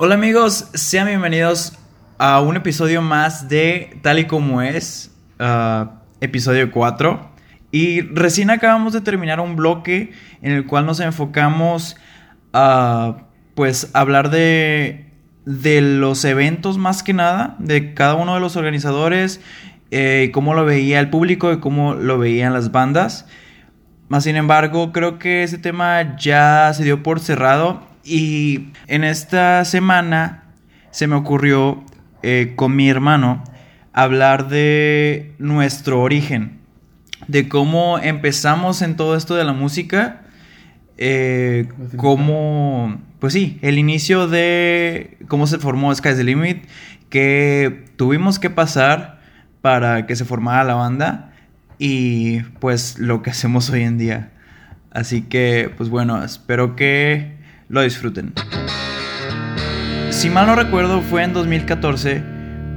Hola amigos, sean bienvenidos a un episodio más de Tal y como es, uh, episodio 4. Y recién acabamos de terminar un bloque en el cual nos enfocamos a pues hablar de, de los eventos más que nada, de cada uno de los organizadores, eh, cómo lo veía el público y cómo lo veían las bandas. Más sin embargo, creo que ese tema ya se dio por cerrado y en esta semana se me ocurrió eh, con mi hermano hablar de nuestro origen, de cómo empezamos en todo esto de la música, eh, cómo, pues sí, el inicio de cómo se formó Sky's the Limit, que tuvimos que pasar para que se formara la banda y pues lo que hacemos hoy en día. Así que, pues bueno, espero que lo disfruten. Si mal no recuerdo, fue en 2014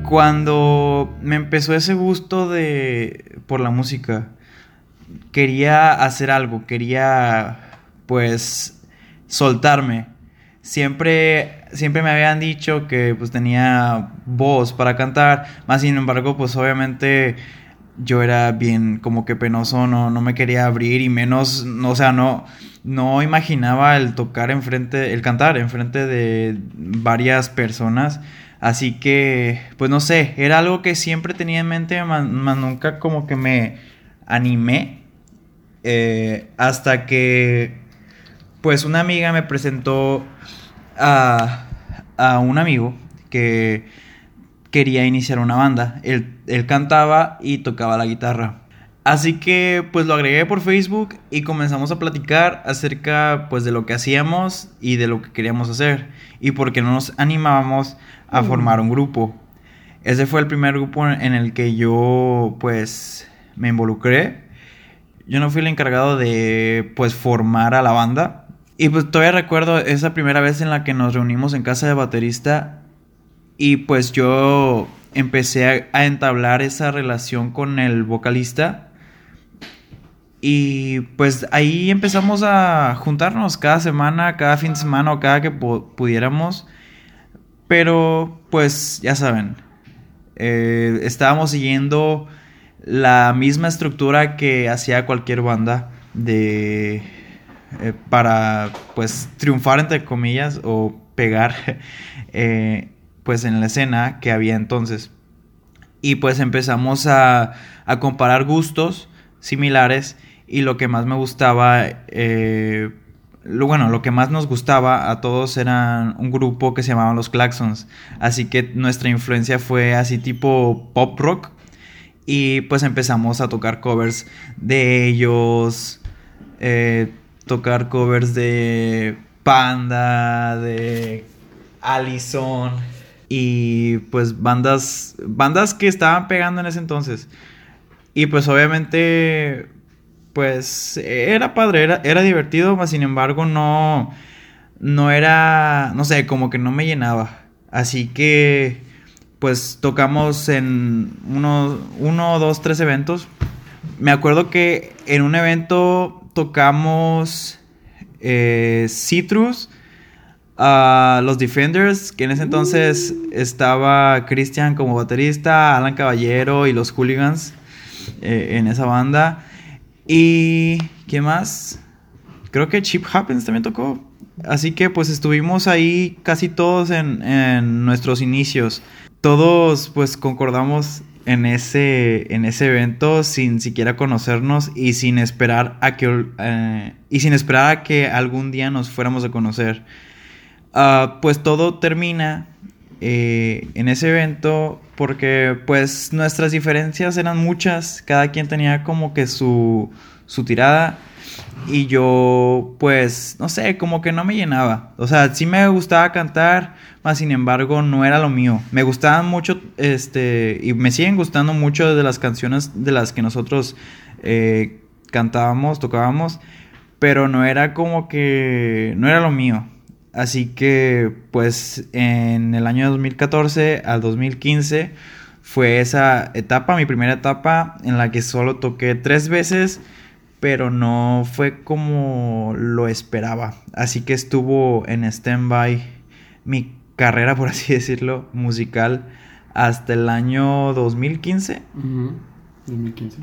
cuando me empezó ese gusto de por la música. Quería hacer algo, quería pues soltarme. Siempre siempre me habían dicho que pues tenía voz para cantar, más sin embargo, pues obviamente yo era bien como que penoso, no, no me quería abrir y menos, o sea, no, no imaginaba el tocar enfrente, el cantar enfrente de varias personas. Así que, pues no sé, era algo que siempre tenía en mente, más, nunca como que me animé. Eh, hasta que, pues una amiga me presentó a, a un amigo que quería iniciar una banda. Él, él cantaba y tocaba la guitarra. Así que pues lo agregué por Facebook y comenzamos a platicar acerca pues de lo que hacíamos y de lo que queríamos hacer y por qué no nos animábamos a mm. formar un grupo. Ese fue el primer grupo en el que yo pues me involucré. Yo no fui el encargado de pues formar a la banda. Y pues todavía recuerdo esa primera vez en la que nos reunimos en casa de baterista y pues yo empecé a, a entablar esa relación con el vocalista y pues ahí empezamos a juntarnos cada semana, cada fin de semana o cada que pudiéramos. Pero pues ya saben, eh, estábamos siguiendo la misma estructura que hacía cualquier banda de eh, para pues triunfar entre comillas o pegar eh, pues en la escena que había entonces y pues empezamos a, a comparar gustos similares y lo que más me gustaba, eh, bueno, lo que más nos gustaba a todos eran un grupo que se llamaban los Claxons. Así que nuestra influencia fue así tipo pop rock. Y pues empezamos a tocar covers de ellos, eh, tocar covers de Panda, de Allison y pues bandas bandas que estaban pegando en ese entonces. Y pues obviamente pues era padre, era, era divertido, mas sin embargo no, no era, no sé, como que no me llenaba. Así que, pues tocamos en uno, uno dos, tres eventos. Me acuerdo que en un evento tocamos eh, Citrus, a los Defenders, que en ese entonces estaba Christian como baterista, Alan Caballero y los Hooligans eh, en esa banda. Y, ¿qué más? Creo que Chip Happens también tocó. Así que pues estuvimos ahí casi todos en, nuestros inicios. Todos pues concordamos en ese, en ese evento sin siquiera conocernos y sin esperar a que, eh, y sin esperar a que algún día nos fuéramos a conocer. Ah, pues todo termina eh, en ese evento porque pues nuestras diferencias eran muchas, cada quien tenía como que su, su tirada y yo pues no sé, como que no me llenaba. O sea, sí me gustaba cantar, más sin embargo no era lo mío. Me gustaban mucho, este, y me siguen gustando mucho de las canciones de las que nosotros eh, cantábamos, tocábamos, pero no era como que, no era lo mío. Así que pues en el año 2014 al 2015 fue esa etapa, mi primera etapa en la que solo toqué tres veces, pero no fue como lo esperaba. Así que estuvo en stand-by mi carrera, por así decirlo, musical hasta el año 2015. 2015.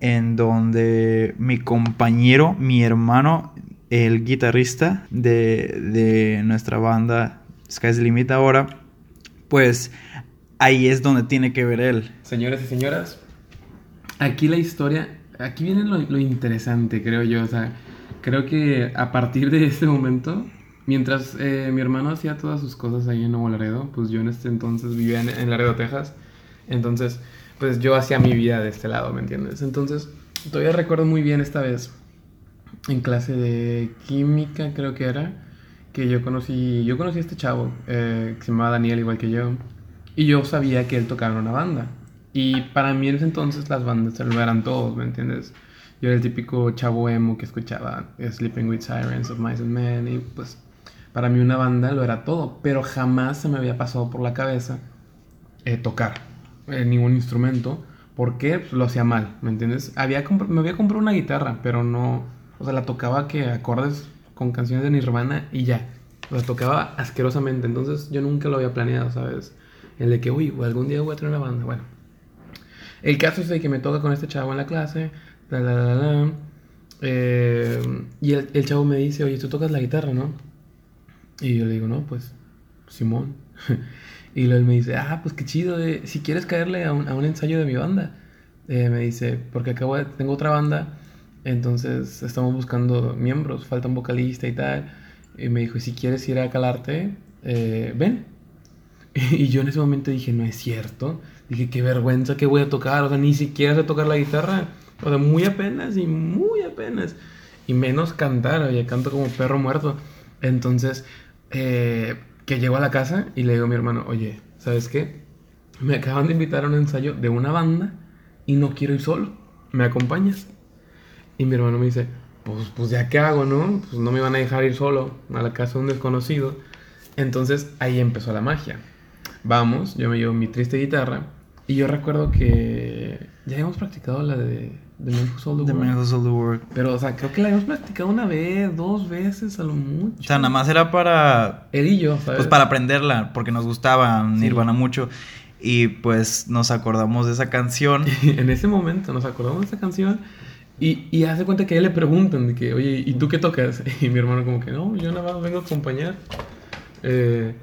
En donde mi compañero, mi hermano, el guitarrista de, de nuestra banda Sky's Limit ahora, pues ahí es donde tiene que ver él. Señoras y señoras, aquí la historia, aquí viene lo, lo interesante, creo yo. O sea, creo que a partir de este momento Mientras eh, mi hermano hacía todas sus cosas ahí en Nuevo Laredo, pues yo en este entonces vivía en, Laredo, Texas. Entonces, pues yo hacía mi vida de este lado, ¿me entiendes? Entonces, todavía recuerdo muy bien esta vez, en clase de química creo que era, que yo conocí, yo conocí a este chavo, eh, que se llamaba Daniel igual que yo, y yo sabía que él tocaba en una banda. Y para mí en ese entonces las bandas se lo eran todos, ¿me entiendes? Yo era el típico chavo emo que escuchaba Sleeping with Sirens of Mice and Men y pues para mí una banda lo era todo, pero jamás se me había pasado por la cabeza eh, tocar eh, ningún instrumento, porque pues, lo hacía mal, ¿me entiendes? Había me había comprado una guitarra, pero no, o sea, la tocaba que acordes con canciones de Nirvana y ya, la tocaba asquerosamente, entonces yo nunca lo había planeado, ¿sabes? El de que, uy, algún día voy a tener una banda, bueno. El caso es de que me toca con este chavo en la clase, eh, y el, el chavo me dice, oye, tú tocas la guitarra, ¿no? Y yo le digo, no, pues, Simón. y luego él me dice, ah, pues qué chido, eh, si quieres caerle a un, a un, ensayo de mi banda. Eh, me dice, porque acabo de, tengo otra banda, entonces estamos buscando miembros, falta un vocalista y tal. Y me dijo, si quieres ir a calarte, eh, ven. y yo en ese momento dije, no es cierto. Dije, qué vergüenza que voy a tocar, o sea, ni siquiera sé tocar la guitarra. O sea, muy apenas y muy apenas. Y menos cantar, oye, canto como perro muerto. Entonces, eh, que llego a la casa y le digo a mi hermano, oye, ¿sabes qué? Me acaban de invitar a un ensayo de una banda y no quiero ir solo. ¿Me acompañas? Y mi hermano me dice, pues, pues ya qué hago, ¿no? Pues no me van a dejar ir solo a la casa de un desconocido. Entonces ahí empezó la magia. Vamos, yo me llevo mi triste guitarra y yo recuerdo que ya habíamos practicado la de The Man Who Sold the, the, World. Pero, o sea, creo que la habíamos practicado una vez, dos veces, a lo mucho. O sea, nada más era para. Él y yo, ¿sabes? Pues para aprenderla, porque nos gustaba Nirvana mucho. Y pues nos acordamos de esa canción. en ese momento nos acordamos de esa canción. Y, y hace cuenta que a él le preguntan de que, oye, ¿y tú qué tocas? Y mi hermano como que, no, yo nada más vengo a acompañar. Eh,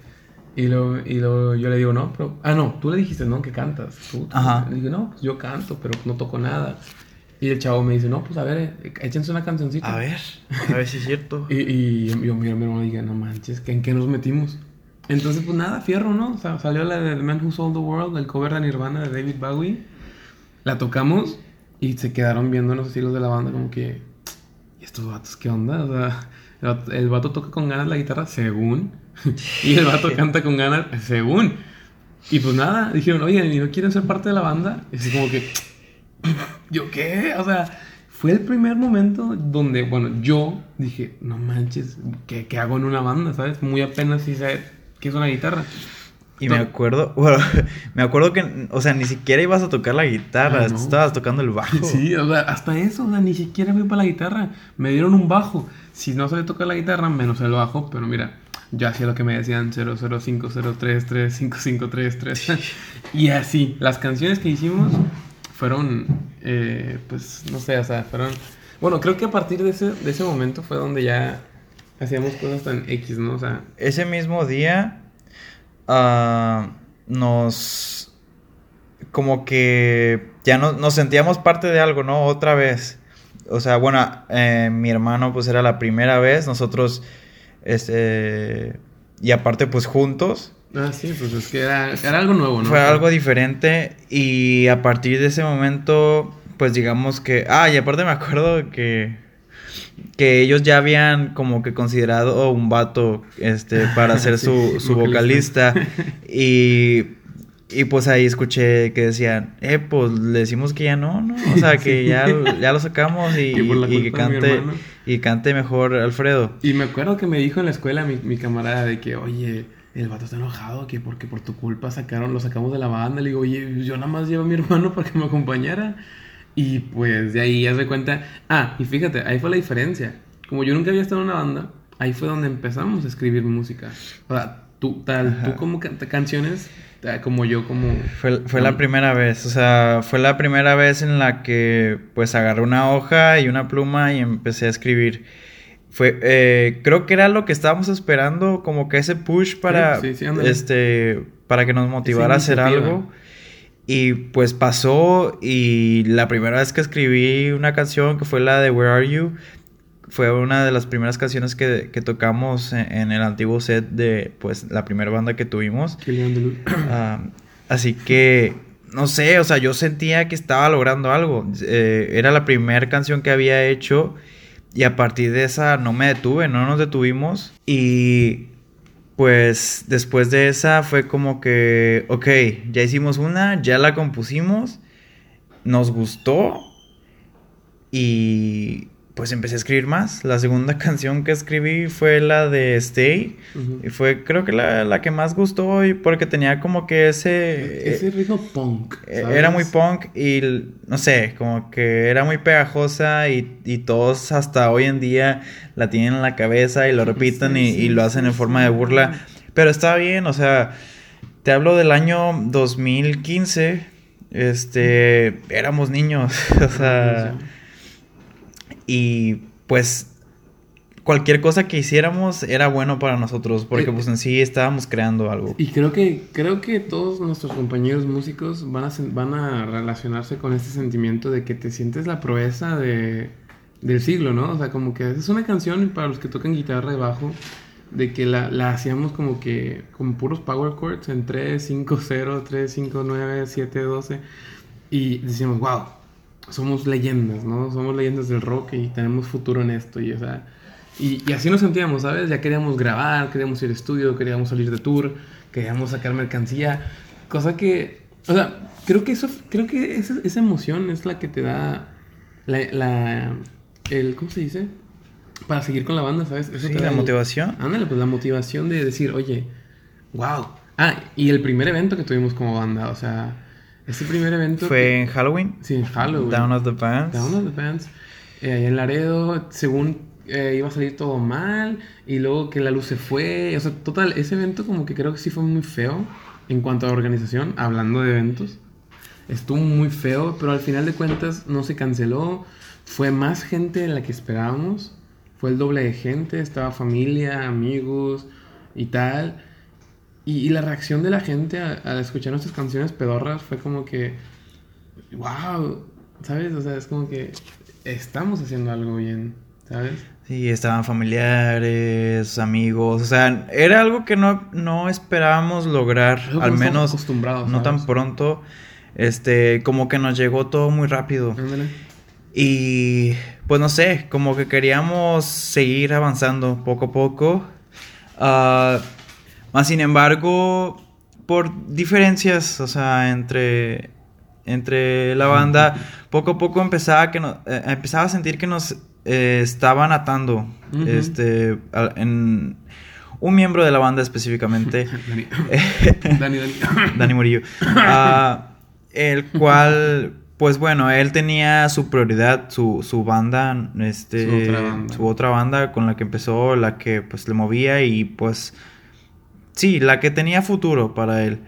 y, lo, y lo, yo le digo, no, pero... Ah, no, tú le dijiste, ¿no? Que cantas. Tú, Ajá. Le dije, no, pues yo canto, pero no toco nada. Y el chavo me dice, no, pues a ver, échense una cancioncita. A ver, a ver si es cierto. y, y yo mi hermano digo, no manches, ¿en qué nos metimos? Entonces, pues nada, fierro, ¿no? O sea, salió la de The Man Who Sold the World, el cover de Nirvana de David Bowie. La tocamos y se quedaron viendo los estilos de la banda como que, ¿y estos vatos qué onda? O sea, el vato toca con ganas la guitarra, según. y el vato canta con ganas, según. Y pues nada, dijeron, oye, ¿y no quieren ser parte de la banda? Y así como que ¿Yo qué? O sea, fue el primer momento donde, bueno, yo dije, no manches, ¿qué, qué hago en una banda? ¿Sabes? Muy apenas si sé qué es una guitarra. Y me acuerdo, bueno, me acuerdo que, o sea, ni siquiera ibas a tocar la guitarra, ah, estabas tocando el bajo. Sí, o sea, hasta eso, o sea, ni siquiera fui para la guitarra. Me dieron un bajo. Si no sabía tocar la guitarra, menos el bajo, pero mira, yo hacía lo que me decían 00503355333. y así, las canciones que hicimos fueron, eh, pues, no sé, o sea, fueron... Bueno, creo que a partir de ese, de ese momento fue donde ya hacíamos cosas tan X, ¿no? O sea... Ese mismo día uh, nos... Como que ya no, nos sentíamos parte de algo, ¿no? Otra vez. O sea, bueno, eh, mi hermano pues era la primera vez, nosotros, este... Y aparte pues juntos. Ah, sí, pues es que era, algo nuevo, ¿no? Fue algo diferente y a partir de ese momento, pues digamos que... Ah, y aparte me acuerdo que... Que ellos ya habían como que considerado un vato este, para ser su, su vocalista. y, y pues ahí escuché que decían, eh, pues le decimos que ya no, ¿no? O sea, que ya, ya lo sacamos y, y que cante, y cante mejor Alfredo. Y me acuerdo que me dijo en la escuela mi, mi camarada de que, oye el vato está enojado que porque por tu culpa sacaron, lo sacamos de la banda. Le digo, oye, yo nada más llevo a mi hermano para que me acompañara. Y pues de ahí ya se cuenta. Ah, y fíjate, ahí fue la diferencia. Como yo nunca había estado en una banda, ahí fue donde empezamos a escribir música. O sea, tú, tal, tú como can- canciones, como yo, como... Fue, fue la primera vez, o sea, fue la primera vez en la que pues agarré una hoja y una pluma y empecé a escribir. Fue, eh, creo que era lo que estábamos esperando, como que ese push para, Sí, sí, ándale. este, para que nos motivara a hacer algo. Y pues pasó y la primera vez que escribí una canción que fue la de Where Are You, fue una de las primeras canciones que, que tocamos en, en el antiguo set de pues la primera banda que tuvimos. Ah, así que, no sé, o sea, yo sentía que estaba logrando algo. Eh, era la primera canción que había hecho y a partir de esa no me detuve, no nos detuvimos. Y pues después de esa fue como que, ok, ya hicimos una, ya la compusimos, nos gustó y pues empecé a escribir más. La segunda canción que escribí fue la de Stay. Y fue creo que la, la que más gustó y porque tenía como que ese... Ese ritmo punk. eh, ¿sabes? era muy punk y no sé, como que era muy pegajosa y, y todos hasta hoy en día la tienen en la cabeza y lo repiten y, y lo hacen en forma de burla. Pero está bien, o sea, te hablo del año 2015, este, éramos niños, o sea... Y pues cualquier cosa que hiciéramos era bueno para nosotros, porque Eh, pues en sí estábamos creando algo. Y creo que, creo que todos nuestros compañeros músicos van a, van a relacionarse con este sentimiento de que te sientes la proeza de, del siglo, ¿no? O sea, como que es una canción para los que tocan guitarra y bajo, de que la, la hacíamos como que con puros power chords en 3, 5, 0, 3, 5, 9, 7, 12. Y decíamos, wow, somos leyendas, ¿no? Somos leyendas del rock y tenemos futuro en esto. Y, o sea, y, y así nos sentíamos, ¿sabes? Ya queríamos grabar, queríamos ir al estudio, queríamos salir de tour, queríamos sacar mercancía. Cosa que, o sea, creo que eso, creo que esa, esa emoción es la que te da la, la- el, ¿cómo se dice? Para seguir con la banda, ¿sabes? Eso Sí, te da la el- motivación. Ándale, pues la motivación de decir, oye, wow. Ah, y el primer evento que tuvimos como banda, o sea, ese primer evento... Fue en Halloween. Sí, en Halloween. Down of the Pants. Down of the Pants. Eh, en Laredo, según eh, iba a salir todo mal, y luego que la luz se fue. O sea, total, ese evento como que creo que sí fue muy feo en cuanto a organización, hablando de eventos. Estuvo muy feo, pero al final de cuentas no se canceló. Fue más gente de la que esperábamos. Fue el doble de gente, estaba familia, amigos y tal. Y, y la reacción de la gente a- al escuchar nuestras canciones pedorras fue como que, wow, ¿sabes? O sea, es como que estamos haciendo algo bien, ¿sabes? Sí, estaban familiares, amigos. O sea, era algo que no, no esperábamos lograr. Al menos acostumbrados, no tan pronto. Este, como que nos llegó todo muy rápido. Ándale. Y pues no sé, como que queríamos seguir avanzando poco a poco. Ah, más sin embargo, por diferencias, o sea, entre, entre la banda, poco a poco empezaba, que no- eh, empezaba a sentir que nos eh, estaban atando. Este, a- en un miembro de la banda específicamente. Dani, Dani, Dani. Dani Murillo. Ah, el cual, pues bueno, él tenía su prioridad, su, su banda, este, Su otra banda. su otra banda con la que empezó, la que pues le movía y pues sí, la que tenía futuro para él.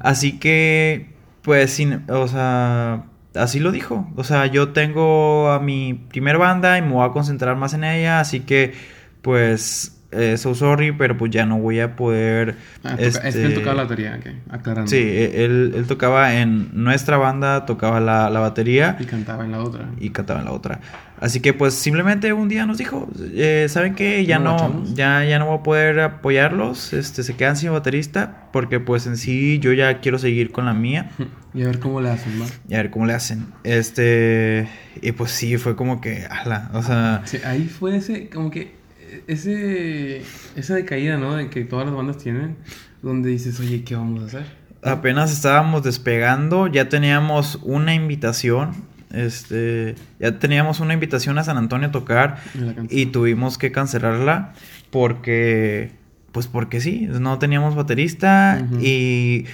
Así que, pues, sin, o sea, así lo dijo. O sea, yo tengo a mi primer banda y me voy a concentrar más en ella, así que, pues, eh, so sorry, pero pues ya no voy a poder. Ah, toca- Es que él este, tocaba la batería, aclarando. Sí, e- él, él tocaba en nuestra banda, tocaba la, la batería Y cantaba en la otra. y cantaba en la otra. Así que pues simplemente un día nos dijo, eh, ¿saben qué? Ya ¿No no, ya, ya no voy a poder apoyarlos, este, se quedan sin baterista, porque pues en sí yo ya quiero seguir con la mía Y a ver cómo le hacen, ¿va? y a ver cómo le hacen. Este, y pues sí, fue como que, ala, o sea, Sí, ahí fue ese, como que, ese, esa decaída, ¿no? De que todas las bandas tienen, donde dices, oye, ¿qué vamos a hacer? apenas estábamos despegando, ya teníamos una invitación, este, ya teníamos una invitación a San Antonio a tocar y tuvimos que cancelarla porque, pues porque sí, no teníamos baterista y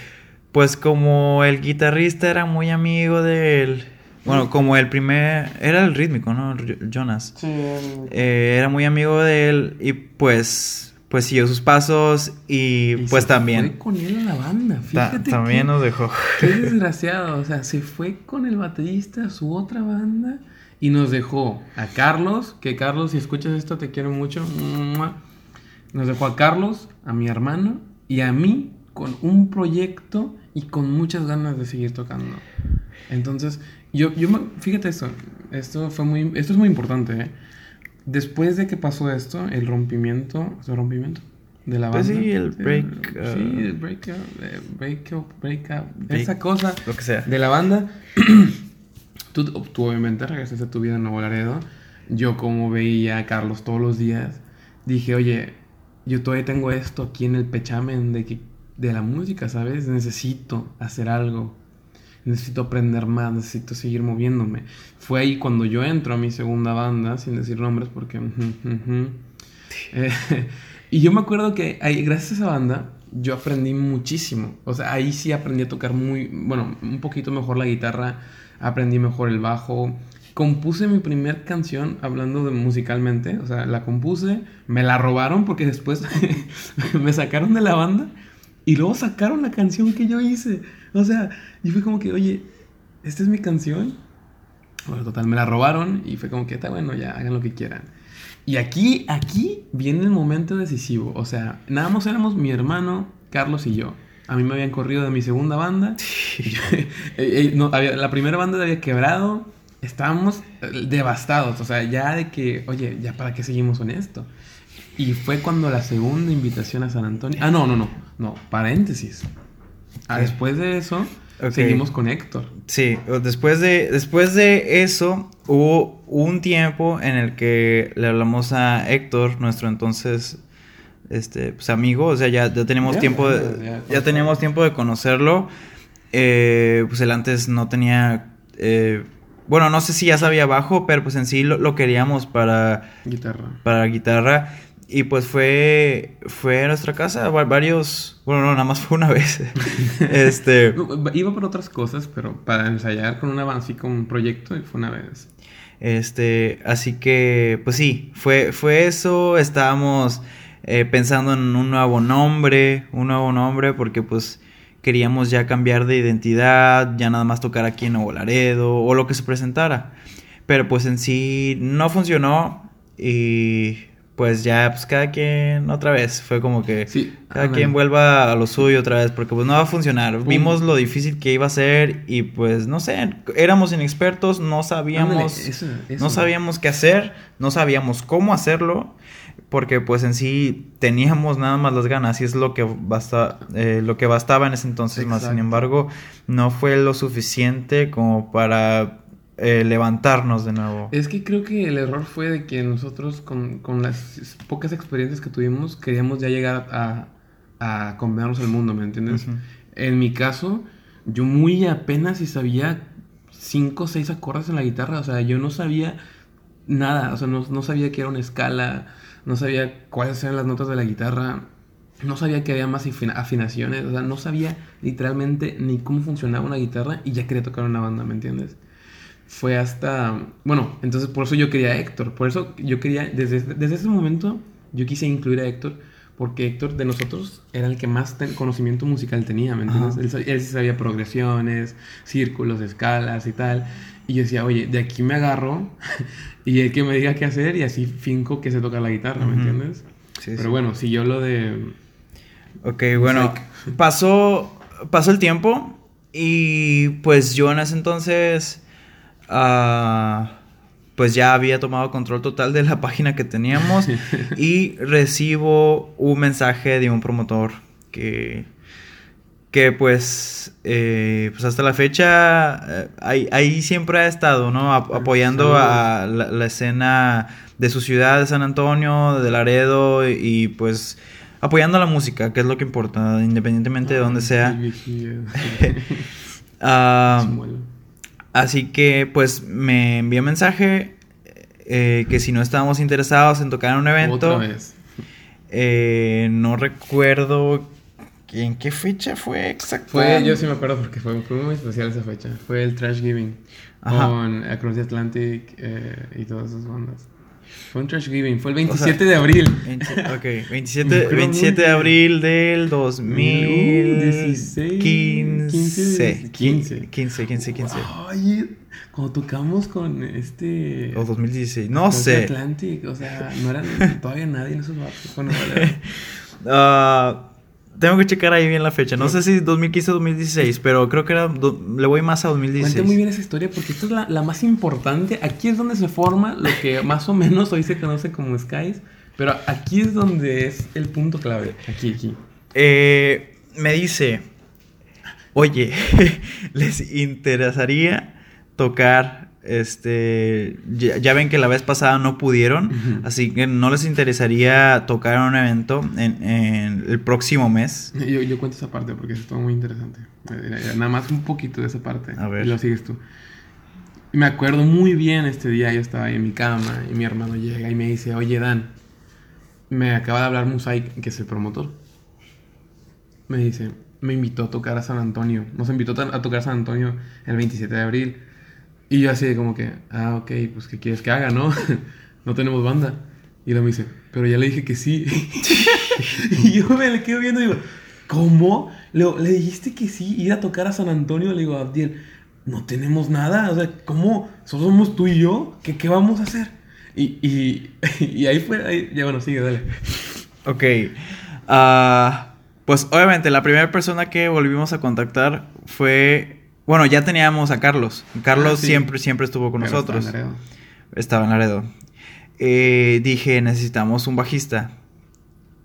pues como el guitarrista era muy amigo del, bueno, como el primer, era el rítmico, ¿no? Jonas. Sí, el- Eh, era muy amigo de él y pues pues siguió sus pasos y, Y pues se también. Fue con él a la banda, ta- fíjate. también nos dejó. Qué desgraciado, o sea, se fue con el baterista a su otra banda y nos dejó a Carlos, que Carlos, si escuchas esto, te quiero mucho. Nos dejó a Carlos, a mi hermano y a mí con un proyecto y con muchas ganas de seguir tocando. Entonces, yo, yo fíjate esto, esto fue muy, esto es muy importante, ¿eh? Después de que pasó esto, el rompimiento, ¿el rompimiento? De la banda. Pues sí, el break, Sí, uh, el break, uh, break, up, break up, Break- esa cosa Lo que sea. de la banda. tú, tú obviamente regresaste a tu vida en Nuevo Laredo. Yo como veía a Carlos todos los días, dije, oye, yo todavía tengo esto aquí en el pechamen de, que, de la música, ¿sabes? Necesito hacer algo. Necesito aprender más, necesito seguir moviéndome. Fue ahí cuando yo entro a mi segunda banda, sin decir nombres, porque... Eh, y yo me acuerdo que ahí, gracias a esa banda, yo aprendí muchísimo. O sea, ahí sí aprendí a tocar muy, bueno, un poquito mejor la guitarra, aprendí mejor el bajo. Compuse mi primer canción hablando de musicalmente, o sea, la compuse, me la robaron porque después me sacaron de la banda y luego sacaron la canción que yo hice. O sea, y fue como que, oye, esta es mi canción. Bueno, total, me la robaron y fue como que está bueno, ya hagan lo que quieran. Y aquí, aquí viene el momento decisivo. O sea, nada más éramos mi hermano, Carlos y yo. A mí me habían corrido de mi segunda banda. Eh, eh, no, había- la primera banda había quebrado. Estábamos eh, devastados. O sea, ya de que, oye, ya para qué seguimos con esto. Y fue cuando la segunda invitación a San Antonio. Ah, no, no, no. No, paréntesis. Ah, después de eso, seguimos con Héctor. Sí, después de, después de eso hubo un tiempo en el que le hablamos a Héctor, nuestro entonces este, pues, amigo, o sea, ya, ya tenemos tiempo de, ya tiempo de conocerlo. Eh, pues él antes no tenía, eh, bueno, no sé si ya sabía bajo, pero pues en sí lo, lo queríamos para, Guitarra. para guitarra. Y pues fue, fue a nuestra casa va- varios, bueno, no, nada más fue una vez. este... Iba por otras cosas, pero para ensayar con una así con un proyecto, y fue una vez. Este, así que, pues sí, fue, fue eso. Estábamos eh, pensando en un nuevo nombre, un nuevo nombre, porque pues queríamos ya cambiar de identidad, ya nada más tocar aquí en Nuevo Laredo o lo que se presentara. Pero pues en sí no funcionó y pues ya, pues cada quien otra vez, fue como que Sí, cada quien vuelva a lo suyo otra vez, porque pues no va a funcionar. Pum. Vimos lo difícil que iba a ser y pues no sé, éramos inexpertos, no sabíamos, Ándale, eso, eso. no sabíamos qué hacer, no sabíamos cómo hacerlo, porque pues en sí teníamos nada más las ganas y es lo que basta, eh, lo que bastaba en ese entonces más. Sin embargo, no fue lo suficiente como para eh, levantarnos de nuevo. Es que creo que el error fue de que nosotros, con, con las pocas experiencias que tuvimos, queríamos ya llegar a, a combinarnos al mundo, ¿me entiendes? En mi caso, yo muy apenas y sabía cinco o seis acordes en la guitarra, o sea, yo no sabía nada, o sea, no, no sabía que era una escala, no sabía cuáles eran las notas de la guitarra, no sabía que había más afina- afinaciones, o sea, no sabía literalmente ni cómo funcionaba una guitarra y ya quería tocar una banda, ¿me entiendes? Fue hasta, bueno, entonces por eso yo quería a Héctor, por eso yo quería, desde, desde ese momento yo quise incluir a Héctor, porque Héctor de nosotros era el que más ten- conocimiento musical tenía, ¿me entiendes? Él, él sabía progresiones, círculos, escalas y tal. Y yo decía, oye, de aquí me agarro y el que me diga qué hacer y así finco que se toca la guitarra, ¿me Ujú. entiendes? Sí, Pero sí. bueno, siguió lo de... Ok, bueno, pasó, pasó el tiempo y pues yo en ese entonces ah, pues ya había tomado control total de la página que teníamos y recibo un mensaje de un promotor que, que pues, eh, pues hasta la fecha eh, ahí, ahí siempre ha estado, ¿no? Ap- apoyando a la, la escena de su ciudad, de San Antonio, de Laredo y, y, pues apoyando la música, que es lo que importa, independientemente de sea. Ah, Chimuelo. Así que pues me envió mensaje eh, que si no estábamos interesados en tocar en un evento, Otra vez. eh, no recuerdo en qué fecha fue exacto. Fue, yo sí me acuerdo porque fue, fue muy especial esa fecha. Fue el Trash Giving Ajá. con Across the Atlantic eh, y todas esas bandas. Fue un trash giving, fue el 27 de abril. Ok, 27, 27 de abril del 2015. 15, 15, 15, 15. Ay, cuando tocamos con este... O 2016, no sé. Atlantic, o sea, no eran todavía nadie en esos barcos. Bueno, vale. Ah, tengo que checar ahí bien la fecha. No sé si 2015 o 2016, pero creo que era. Le voy más a 2016. Cuenta muy bien esa historia porque esta es la, la, más importante. Aquí es donde se forma lo que más o menos hoy se conoce como Skies. Pero aquí es donde es el punto clave. Aquí, aquí. Eh, me dice: Oye, ¿les interesaría tocar este, ya, ven que la vez pasada no pudieron, así que no les interesaría tocar en un evento en, el próximo mes. Yo, yo, cuento esa parte porque es todo muy interesante. Nada más un poquito de esa parte. A ver. Y lo sigues tú. Me acuerdo muy bien este día, yo estaba ahí en mi cama y mi hermano llega y me dice, oye Dan, me acaba de hablar Musai, que es el promotor. Me dice, me invitó a tocar a San Antonio. Nos invitó a tocar a San Antonio el 27 de abril. Y yo así de como que, ah, ok, pues ¿qué quieres que haga, no? no tenemos banda. Y él me dice, pero ya le dije que sí. y yo me le quedo viendo y digo, ¿cómo? Le, le dijiste que sí, ir a tocar a San Antonio. Le digo, Abdiel, no tenemos nada. O sea, ¿cómo? Somos tú y yo. ¿Qué, qué vamos a hacer? Y, y, y ahí fue, ahí, ya bueno, sigue, dale. Ok. Uh, pues obviamente la primera persona que volvimos a contactar fue bueno, ya teníamos a Carlos. Carlos ah, siempre, siempre estuvo con nosotros. Estaba en Laredo. Estaba en Laredo. Eh, dije, necesitamos un bajista.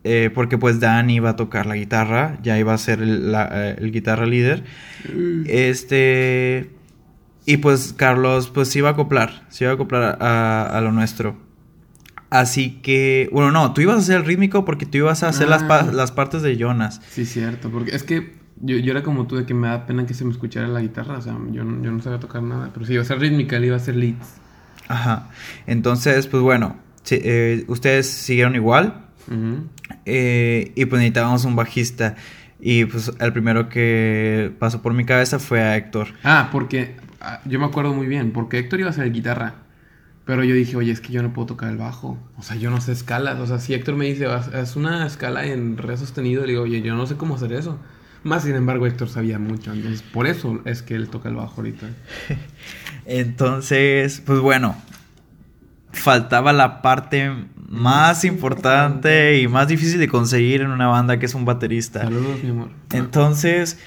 Eh, porque pues Dan iba a tocar la guitarra, ya iba a ser el, la, el guitarra líder. Mm. Este... Y pues Carlos pues se iba a acoplar, se iba a acoplar a, a, lo nuestro. Así que, bueno, no, tú ibas a hacer el rítmico porque tú ibas a hacer las, ah. las partes de Jonas. Sí, cierto, porque es que yo, yo, era como tú de que me da pena que se me escuchara la guitarra, o sea, yo, yo no sabía tocar nada, pero si iba a ser rítmica, iba a ser leads. Ajá, entonces, pues bueno, eh, ustedes siguieron igual eh, y pues necesitábamos un bajista y pues el primero que pasó por mi cabeza fue a Héctor. Ah, porque ah, yo me acuerdo muy bien, porque Héctor iba a ser guitarra. Pero yo dije, oye, es que yo no puedo tocar el bajo. O sea, yo no sé escalas. O sea, si Héctor me dice, es una escala en re sostenido, le digo, oye, yo no sé cómo hacer eso. Más sin embargo, Héctor sabía mucho, entonces por eso es que él toca el bajo ahorita. entonces, pues bueno, faltaba la parte más importante y más difícil de conseguir en una banda que es un baterista. Saludos, mi amor. Entonces,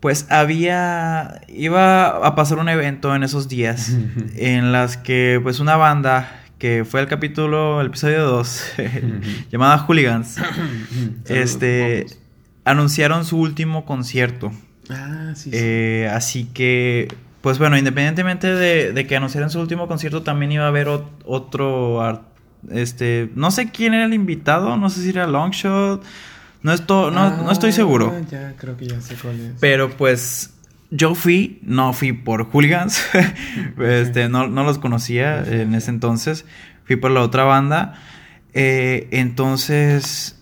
pues había iba a pasar un evento en esos días en las que pues una banda que fue el capítulo, el episodio 2, llamada Hooligans, este anunciaron su último concierto. Ah, sí. sí. Eh, así que, pues bueno, independientemente de, que anunciaran su último concierto, también iba a haber otro, este, no sé quién era el invitado, no sé si era Longshot, no, esto, no, no estoy seguro. Ah, ya, creo que ya sé cuál es. Pero pues yo fui, no fui por hooligans, este, no, no, los conocía en ese entonces, fui por la otra banda. Eh, entonces,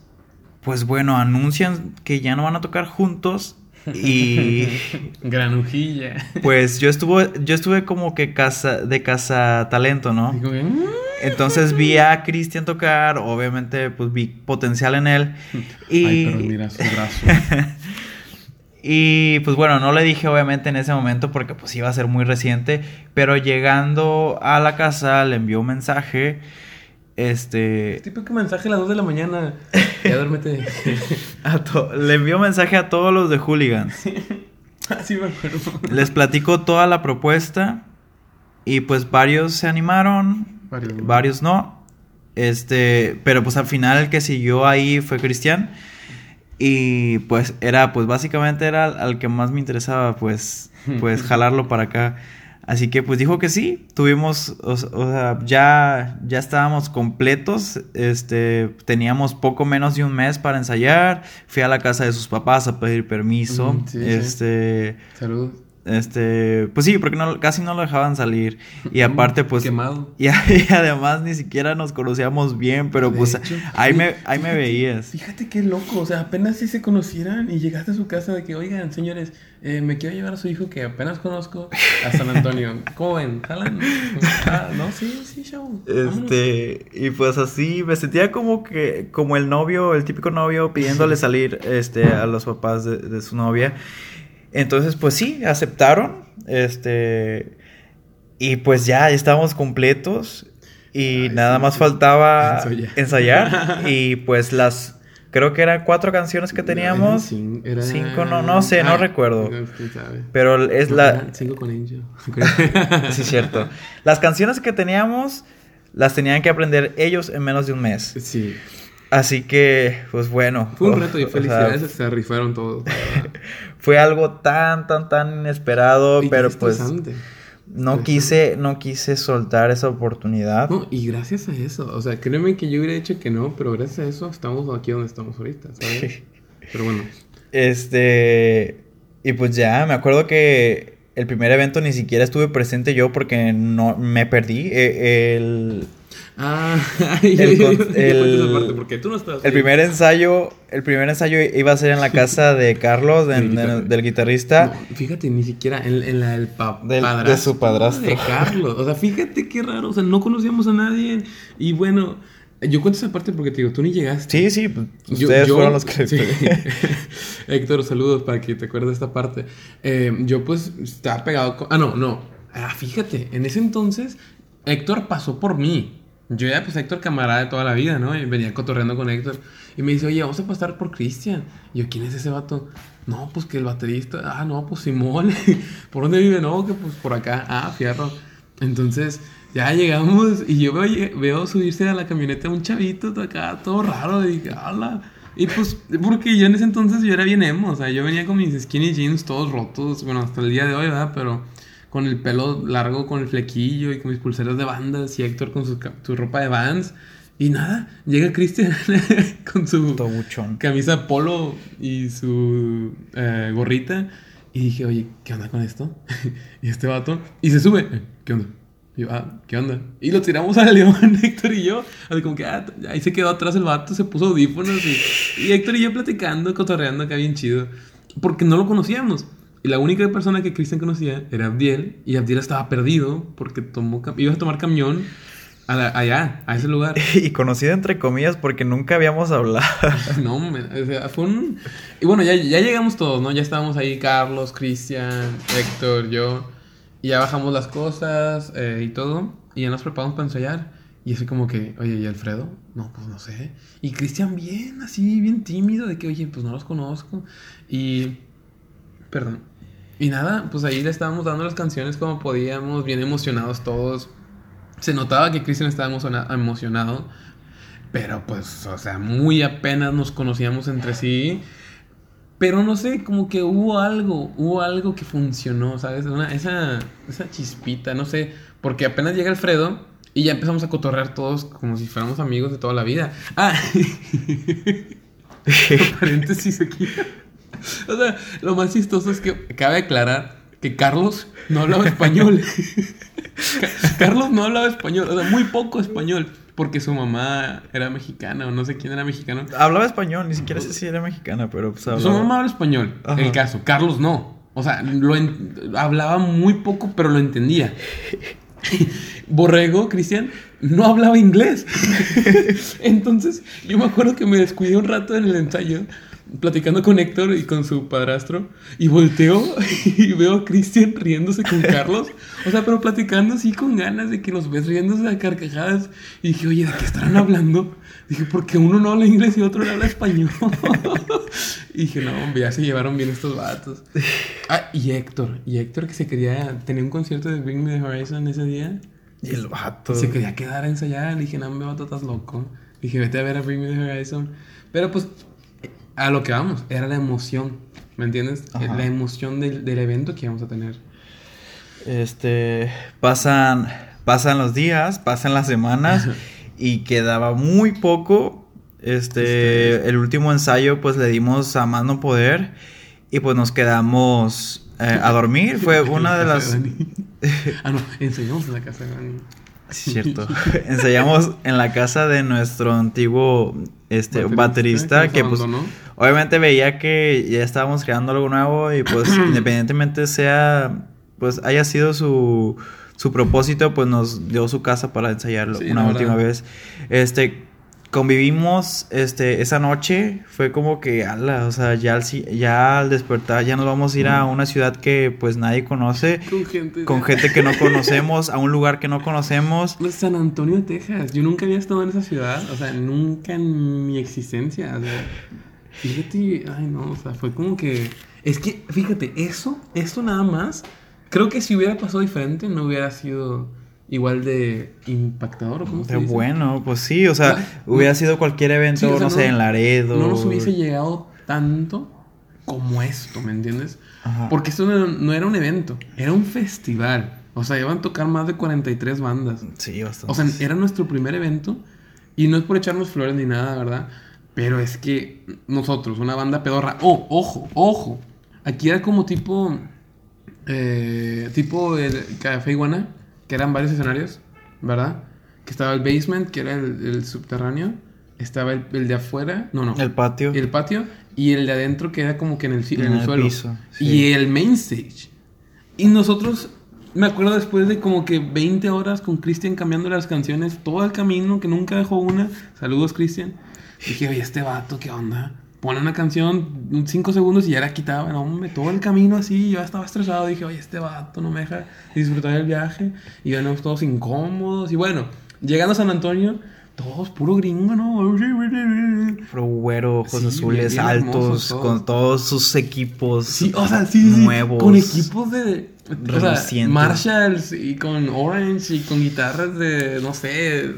pues bueno, anuncian que ya no van a tocar juntos y granujilla. Pues yo estuve yo estuve como que casa de casa talento, ¿no? Mm". Entonces vi a Cristian tocar, obviamente pues vi potencial en él y Ay, pero mira su brazo. y pues bueno, no le dije obviamente en ese momento porque pues iba a ser muy reciente, pero llegando a la casa le envió un mensaje este. Típico mensaje a las 2 de la mañana. Ya duérmete. Le envió mensaje a todos los de Hooligans. Así me acuerdo. Les platico toda la propuesta. Y pues varios se animaron. Varios no. Este. Pero pues al final el que siguió ahí fue Cristian. Y pues era, pues básicamente era al que más me interesaba, pues, pues jalarlo para acá. Así que pues dijo que sí, tuvimos, o, sea, ya, ya estábamos completos, este, teníamos poco menos de un mes para ensayar, fui a la casa de sus papás a pedir permiso, este... Salud. Este, pues sí, porque no, casi no lo dejaban salir. Y aparte, pues. Quemado. Y, y además ni siquiera nos conocíamos bien, pero De pues hecho, ahí sí, me, ahí me veías. Fíjate qué loco, o sea, apenas si se conocieran y llegaste a su casa de que, oigan, señores, eh, me quiero llevar a su hijo que apenas conozco a San Antonio. ¿Cómo ven? ¿Jalan? Ah, no, sí, sí, show. vámonos. Este, y pues así me sentía como que, como el novio, el típico novio pidiéndole salir, este, a los papás de, de su novia. Entonces, pues sí, aceptaron, este, y pues ya estábamos completos y Ay, nada sí, más sí. faltaba Ensayar. ensayar y pues las, creo que eran cuatro canciones que teníamos, era- cinco, no- no sé, no Ah, recuerdo. no, quién sabe. pero es No, la, Cinco con Angel. sí, cierto. Las canciones que teníamos las tenían que aprender ellos en menos de un mes. Sí. Así que, pues bueno. Fue un reto y o sea, felicidades, se rifaron todos. fue algo tan, tan, tan inesperado, Y pero pues no quise, no quise soltar esa oportunidad. No, y gracias a eso, o sea, créeme que yo hubiera dicho que no, pero gracias a eso estamos aquí donde estamos ahorita, ¿sabes? Pero bueno, Este, y pues ya, me acuerdo que el primer evento ni siquiera estuve presente yo porque no me perdí. Eh, El, ah, El el, con- el- parte porque tú no estabas el primer ensayo, el primer ensayo iba a ser en la casa de Carlos, de- Del de- guitar- del guitarrista. No, fíjate, ni siquiera en, en la del pa- Del- de su padrastro. De Carlos. O sea, fíjate qué raro. O sea, no conocíamos a nadie. Y bueno, yo cuento esa parte porque te digo, tú ni llegaste. Sí, sí, pues, Yo- ustedes yo- fueron los que... sí. Héctor, saludos para que te acuerdes de esta parte. Eh, yo pues estaba pegado con... Ah, no, no. Ah, fíjate, en ese entonces Héctor pasó por mí. Yo ya pues Héctor camarada de toda la vida, ¿no? Y venía cotorreando con Héctor. Y me dice, oye, vamos a pasar por Cristian. Y yo, ¿quién es ese vato? No, pues que el baterista. Ah, no, pues Simón. ¿Por dónde vive? No, que pues por acá. Ah, fierro. Entonces, ya llegamos y yo veo, subirse a la camioneta un chavito de acá, todo raro. Y dije, ¡hala! Y pues, porque yo en ese entonces yo era bien emo. O sea, yo venía con mis skinny jeans todos rotos. Bueno, hasta el día de hoy, ¿verdad? Pero con el pelo largo, con el flequillo y con mis pulseras de bandas. Y Héctor con su, su ropa de vans. Y nada, llega Cristian con su Tobuchón. camisa polo y su eh, gorrita. Y dije, oye, ¿qué onda con esto? y este vato. Y se sube. "Eh, ¿Qué onda? Y yo, ah, ¿qué onda? Y lo tiramos al león, Héctor y yo. Así como que, ah, ahí se quedó atrás el vato, se puso audífonos. Y, y Héctor y yo platicando, cotorreando acá bien chido. Porque no lo conocíamos. Y la única persona que Cristian conocía era Abdiel. Y Abdiel estaba perdido porque tomó, iba a tomar camión a la- allá, a ese lugar. Y conocido entre comillas porque nunca habíamos hablado. No, o sea, fue un... Y bueno, ya, ya llegamos todos, ¿no? Ya estábamos ahí, Carlos, Cristian, Héctor, yo. Y ya bajamos las cosas eh, y todo. Y ya nos preparamos para ensayar. Y así como que, oye, ¿y Alfredo? No, pues no sé. Y Cristian bien, así, bien tímido, de que, oye, pues no los conozco. Y... Perdón. Y nada, pues ahí le estábamos dando las canciones como podíamos, bien emocionados todos. Se notaba que Cristian estaba emociona- emocionado. Pero pues, o sea, muy apenas nos conocíamos entre sí. Pero no sé, como que hubo algo, hubo algo que funcionó, ¿sabes? Esa, esa chispita, no sé. Porque apenas llega Alfredo y ya empezamos a cotorrear todos como si fuéramos amigos de toda la vida. Ah, paréntesis aquí. O sea, lo más chistoso es que cabe aclarar que Carlos no hablaba español. Ca- Carlos no hablaba español, o sea, muy poco español, porque su mamá era mexicana o no sé quién era mexicano. hablaba español, ni siquiera sé si era mexicana, pero pues Su mamá habla español, Ajá. el caso. Carlos no. O sea, lo hablaba muy poco, pero lo entendía. Borrego, Cristian, no hablaba inglés. Entonces, yo me acuerdo que me descuidé un rato en el ensayo, platicando con Héctor y con su padrastro, y volteo y veo a Cristian riéndose con Carlos. O sea, pero platicando así con ganas de que nos ves riéndose a carcajadas. Y dije, oye, ¿de qué estarán hablando? Dije, porque uno no habla inglés y otro no habla español. y dije, no, hombre, ya se llevaron bien estos vatos. Ah, y Héctor, y Héctor que se quería, tenía un concierto de Bring Me the Horizon ese día. Y el vato. Se quería quedar a ensayar. Le dije, no, me vato, estás loco. Dije, vete a ver a Bring Me the Horizon. Pero pues, a lo que vamos, era la emoción. ¿Me entiendes? Ajá. La emoción del, del evento que íbamos a tener. Este, pasan, pasan los días, pasan las semanas y quedaba muy poco. Este, el último ensayo pues le dimos a más no poder y pues nos quedamos eh, a dormir. Fue una de las... Ah, no, ensayamos en la casa de Dani. Sí, Cierto. Ensayamos en la casa de nuestro antiguo este, baterista, que pues obviamente veía que ya estábamos creando algo nuevo y pues independientemente sea, pues haya sido su, su propósito, pues nos dio su casa para ensayarlo Sí, una última vez. Este, convivimos este, esa noche, fue como que, ala, o sea, ya al, ya al despertar ya nos vamos a ir a una ciudad que pues nadie conoce, Con gente. con gente que no conocemos, a un lugar que no conocemos. Pues, San Antonio, Texas. Yo nunca había estado en esa ciudad. O sea, nunca en mi existencia. O sea, fíjate, ay no, o sea, fue como que. Es que, fíjate, eso, esto nada más. Creo que si hubiera pasado diferente, no hubiera sido igual de impactador. ¿o ¿Cómo se dice? bueno, pues sí, o sea, hubiera sido cualquier evento, Sí, o sea, no, sé, en Laredo. No nos hubiese llegado tanto como esto, ¿me entiendes? Ajá. Porque esto no, no era un evento, era un festival. O sea, iban a tocar más de 43 bandas. Sí, bastante. O sea, era nuestro primer evento. Y no es por echarnos flores ni nada, ¿verdad? Pero es que nosotros, una banda pedorra. Oh, ojo, ojo. Aquí era como tipo. eh, tipo el Café Iguana, que eran varios escenarios, ¿verdad? Que estaba el basement, que era el, el subterráneo. Estaba el, el de afuera. No, no. el patio. El patio. Y el de adentro que era como que en el, en En el suelo. piso, sí. Y el main stage. Y nosotros, me acuerdo después de como que 20 horas con Cristian cambiando las canciones, todo el camino, que nunca dejó una. Saludos, Cristian. Dije, oye, este vato, ¿qué onda? Pone una canción, 5 segundos y ya la quitaba. No, hombre, todo el camino así. Yo estaba estresado. Dije, oye, este vato no me deja disfrutar del viaje. Y venimos todos incómodos. Y bueno, llegando a San Antonio, todos puro gringo, ¿no? Pro güero, ojos Sí, azules, bien hermosos altos, todos. con todos sus equipos Sí, o sea, sí, nuevos. Con equipos de. O sea. Marshalls y con Orange y con guitarras de, no sé,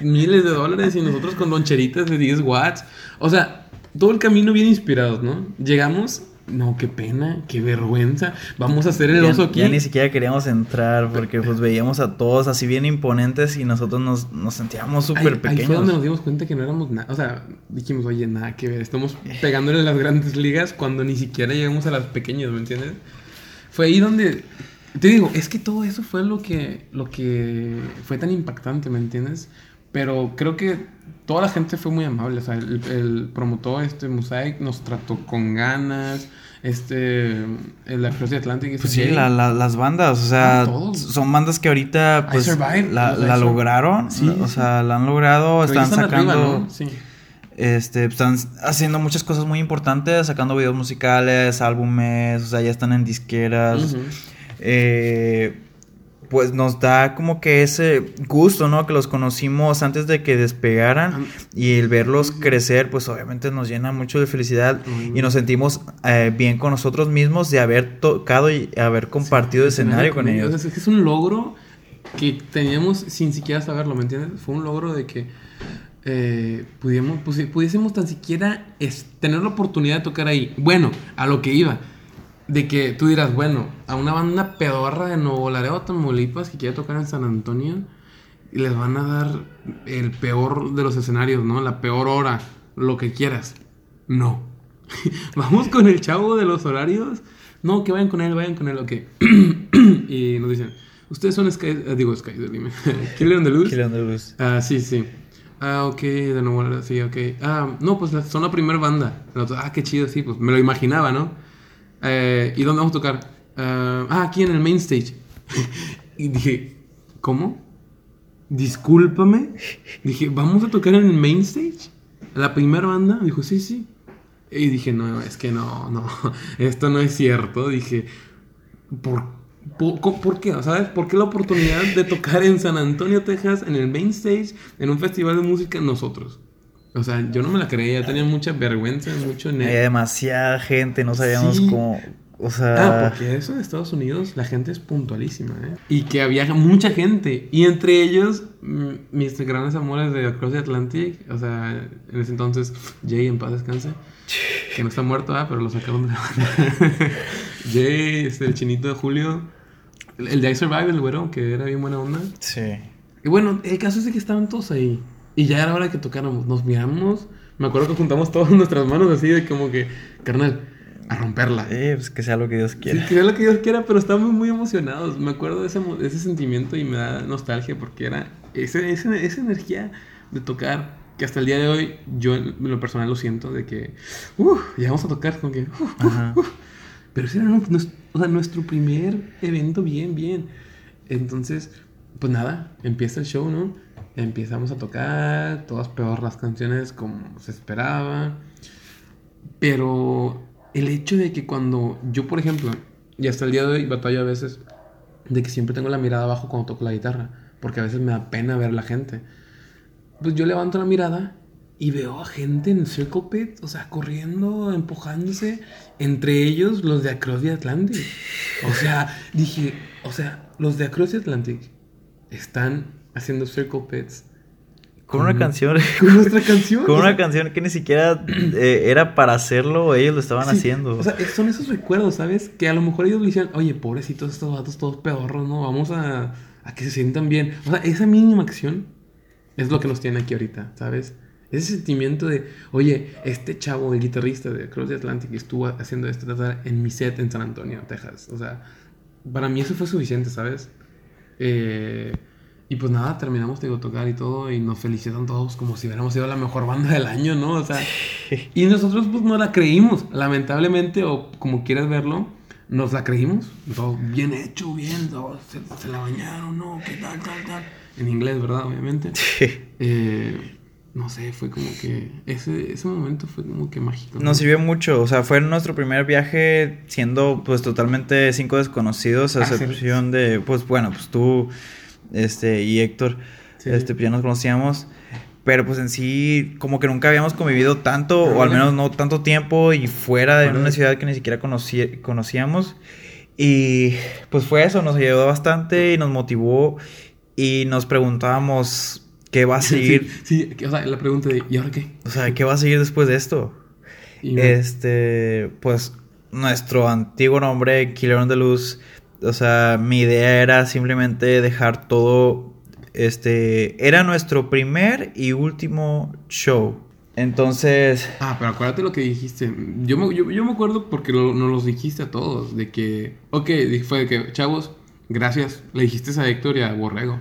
miles de dólares y nosotros con loncheritas de 10 watts. O sea, todo el camino bien inspirados, ¿no? Llegamos. No, qué pena, qué vergüenza. Vamos a hacer el Ya, oso aquí. ya ni siquiera queríamos entrar porque pues veíamos a todos así bien imponentes y nosotros nos, nos sentíamos súper Ahí fue pequeños. donde nos dimos cuenta que no éramos nada. O sea, dijimos, oye, nada que ver. Estamos pegándole a las grandes ligas cuando ni siquiera llegamos a las pequeñas, ¿me entiendes? Fue ahí donde. Te digo, es que todo eso fue lo que, lo que fue tan impactante, ¿me entiendes? Pero creo que toda la gente fue muy amable. O sea, el, el promotor, este Mosaic, nos trató con ganas. Este, el Across the Atlantic. este Pues sí, Jay. la- la- las bandas, o sea, Ah, son bandas que ahorita pues Survive, la, la lograron, Sí, o sí. sea, la han logrado, Pero ya están sacando, arriba, ¿no? Sí. este, están haciendo muchas cosas muy importantes, sacando videos musicales, álbumes, o sea, ya están en disqueras, Ujú. eh, pues nos da como que ese gusto, ¿no? Que los conocimos antes de que despegaran y el verlos crecer, pues obviamente nos llena mucho de felicidad y nos sentimos eh, bien con nosotros mismos de haber tocado y haber compartido escenario con ellos. Es, es un logro que teníamos sin siquiera saberlo, ¿me entiendes? Fue un logro de que eh, pudiésemos tan siquiera es- tener la oportunidad de tocar ahí. Bueno, a lo que iba. De que tú dirás, bueno, a una banda pedorra de Nuevo Laredo, Tamaulipas, que quiere tocar en San Antonio, y les van a dar el peor de los escenarios, ¿no? La peor hora, lo que quieras. No. Vamos con el chavo de los horarios. No, que vayan con él, vayan con él, ok. y nos dicen, ustedes son Sky, eh, digo Sky, dime. Killer on the Loose. Killer on the Loose. Ah, sí, sí. Ah, ok, de nuevo, sí, ok. Ah, no, pues son la primera banda. Ah, qué chido, sí, pues me lo imaginaba, ¿no? Eh, ¿Y dónde vamos a tocar? Ah, ah, aquí en el main stage. y dije, ¿cómo? Discúlpame. Dije, ¿vamos a tocar en el main stage? La primera banda. Dijo, sí, sí. Y dije, no, es que no, no, esto no es cierto. Dije, ¿por, por qué? ¿Sabes? ¿Por qué la oportunidad de tocar en San Antonio, Texas, en el main stage, en un festival de música, nosotros? O sea, yo no me la creía, tenía mucha vergüenza, mucho Había nervio. demasiada gente, no sabíamos Sí. cómo, o Ah, sea, porque eso en Estados Unidos la gente es puntualísima, ¿eh? Y que había mucha gente. Y entre ellos, mm, mis grandes amores de Across the Atlantic, o sea, en ese entonces, Jay en paz descanse, que no está muerto, ah, pero lo sacaron de la banda. Jay, este, el chinito de Julio, el el de I Survive, el güero, que era bien buena onda. sí. Y bueno, el caso es de que estaban todos ahí. Y ya era hora que tocáramos. Nos miramos. Me acuerdo que juntamos todas nuestras manos así de como que, carnal, a romperla. Eh, pues que sea lo que Dios quiera. Sí, que sea lo que Dios quiera, pero estamos muy emocionados. Me acuerdo de ese, de ese sentimiento y me da nostalgia porque era ese, ese- esa energía de tocar que hasta el día de hoy yo en lo personal lo siento de que, uh, ya vamos a tocar, como que, uh, uh, uh. Pero ese era nu- nues- o sea, nuestro primer evento bien, bien. Entonces, pues nada, empieza el show, ¿no? Empezamos a tocar, todas peor las canciones como se esperaba. Pero el hecho de que cuando yo, por ejemplo, y hasta el día de hoy batallo a veces, de que siempre tengo la mirada abajo cuando toco la guitarra, porque a veces me da pena ver la gente. Pues yo levanto la mirada y veo a gente en Circle Pit, o sea, corriendo, empujándose, entre ellos los de Across the Atlantic. O sea, dije, o sea, los de Across the Atlantic están haciendo Circle Pits Con una canción. con nuestra canción. Con una sea, canción que ni siquiera eh, era para hacerlo, ellos lo estaban Sí, haciendo. O sea, son esos recuerdos, ¿sabes? Que a lo mejor ellos le decían, oye, pobrecitos estos vatos todos pedorros, ¿no? Vamos a, a que se sientan bien. O sea, esa mínima acción es lo que nos tiene aquí ahorita, ¿sabes? Ese sentimiento de, oye, este chavo, el guitarrista de Cross the Atlantic, estuvo haciendo este tratar en mi set en San Antonio, Texas. O sea, para mí eso fue suficiente, ¿sabes? Eh, y pues nada, terminamos de tocar y todo, y nos felicitan todos como si hubiéramos sido la mejor banda del año, ¿no? O sea, y nosotros pues no la creímos, lamentablemente, o como quieras verlo, nos la creímos. Todo bien hecho, bien, todo, se, se la bañaron, ¿no? ¿Qué tal, tal, tal? En inglés, ¿verdad? Obviamente. Eh, no sé, fue como que ese, ese momento fue como que mágico. ¿no? Nos sirvió mucho, o sea, fue nuestro primer viaje siendo pues totalmente cinco desconocidos, a Ah, excepción de, pues bueno, pues tú este, y Héctor, Sí. este, pues ya nos conocíamos, pero pues en sí como que nunca habíamos convivido tanto, o al menos no tanto tiempo y fuera de una ciudad que ni siquiera conocí- conocíamos. Y pues fue eso, nos ayudó bastante y nos motivó y nos preguntábamos qué va a seguir, Sí, sí, o sea, la pregunta de, ¿y ahora qué? o sea, qué va a seguir después de esto. Y Este, pues nuestro antiguo nombre, Killer on the Loose, o sea, mi idea era simplemente dejar todo, este, era nuestro primer y último show. Entonces, Ah, pero acuérdate lo que dijiste. Yo me, yo, yo me acuerdo porque lo- nos los dijiste a todos. De que, ok, fue de que, chavos, gracias. Le dijiste a Héctor y a Borrego.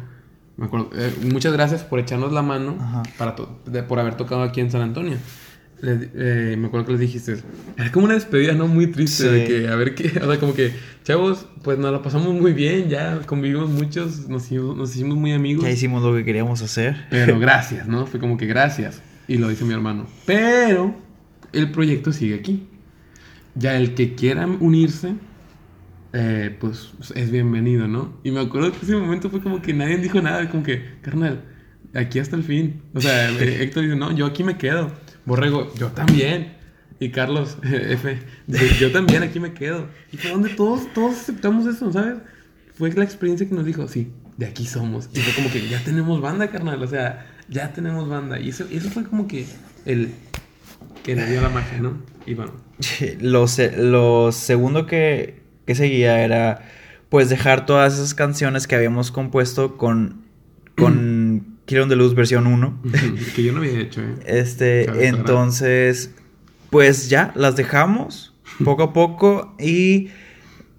Me acuerdo. eh, muchas gracias por echarnos la mano Ajá. para to- de- por haber tocado aquí en San Antonio. Les- eh, me acuerdo que les dijiste. Era como una despedida, ¿no? Muy triste. Sí. De que, a ver qué. O sea, como que, chavos, pues nos la pasamos muy bien. Ya convivimos muchos. Nos, hicimos- nos hicimos muy amigos. ya hicimos lo que queríamos hacer. Pero gracias, ¿no? Fue como que gracias. Y lo dice mi hermano. Pero el proyecto sigue aquí. Ya el que quiera unirse, eh, pues es bienvenido, ¿no? Y me acuerdo que ese momento fue como que nadie dijo nada, como que, carnal, aquí hasta el fin. O sea, Héctor dice, no, yo aquí me quedo. Borrego, yo también. Y Carlos, F, yo también aquí me quedo. Y fue donde todos, todos aceptamos eso, ¿sabes? Fue la experiencia que nos dijo, sí, de aquí somos. Y fue como que ya tenemos banda, carnal. O sea, ya tenemos banda. Y eso, eso fue como que el que le dio la magia, ¿no? Y bueno, Lo, se- lo segundo que, que seguía era pues dejar todas esas canciones que habíamos compuesto con, con Killer on the Loose versión 1. que yo no había hecho, ¿eh? Este, Cabe entonces, pues ya las dejamos poco a poco y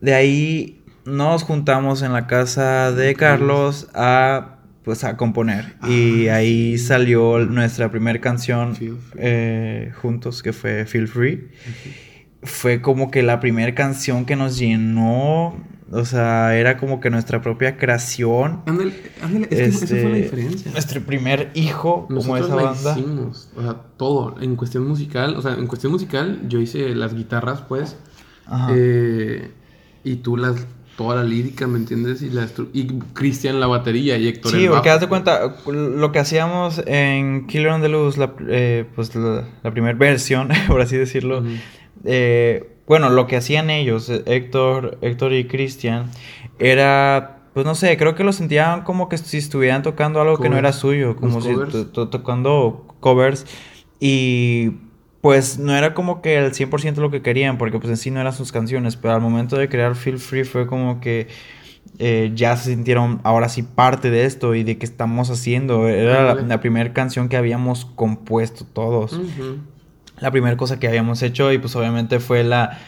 de ahí nos juntamos en la casa de Carlos a pues a componer y Ah, ahí salió nuestra primera canción eh, juntos que fue Feel Free. Fue como que la primera canción que nos llenó, o sea, era como que nuestra propia creación. Ándale, ándale, es que esa fue la Este, diferencia. Nuestro primer hijo como esa la banda. hicimos, o sea, todo. En cuestión musical, o sea, en cuestión musical, yo hice las guitarras, pues. Ajá. eh, y tú las, toda la lírica, ¿me entiendes? Y, la y Cristian la batería y Héctor Sí, el porque bajo. haz de cuenta, lo que hacíamos en Killer on the Loose, la, eh, pues la, primera versión, por así decirlo, Ujú. eh, bueno, lo que hacían ellos, eh, Héctor, Héctor y Cristian, era, pues no sé, creo que lo sentían como que si estuvieran tocando algo que no era suyo, como si covers. to- to- tocando covers y pues no era como que el 100% lo que querían, porque pues en sí no eran sus canciones, pero al momento de crear Feel Free fue como que eh, ya se sintieron ahora sí parte de esto y de que estamos haciendo. Era la, primera canción que habíamos compuesto todos. La primera cosa que habíamos hecho y pues obviamente fue la,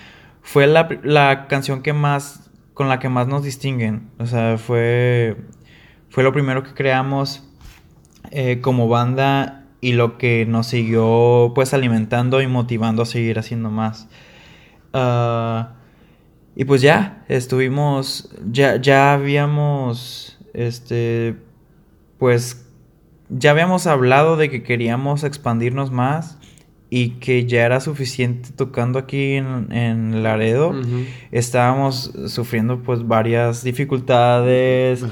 fue la, la canción que más, con la que más nos distinguen. O sea, fue, fue lo primero que creamos eh, como banda y lo que nos siguió pues alimentando y motivando a seguir haciendo más. Ah, y pues ya, estuvimos, ya, ya habíamos, este, pues, ya habíamos hablado de que queríamos expandirnos más y que ya era suficiente tocando aquí en, en Laredo. Estábamos sufriendo pues varias dificultades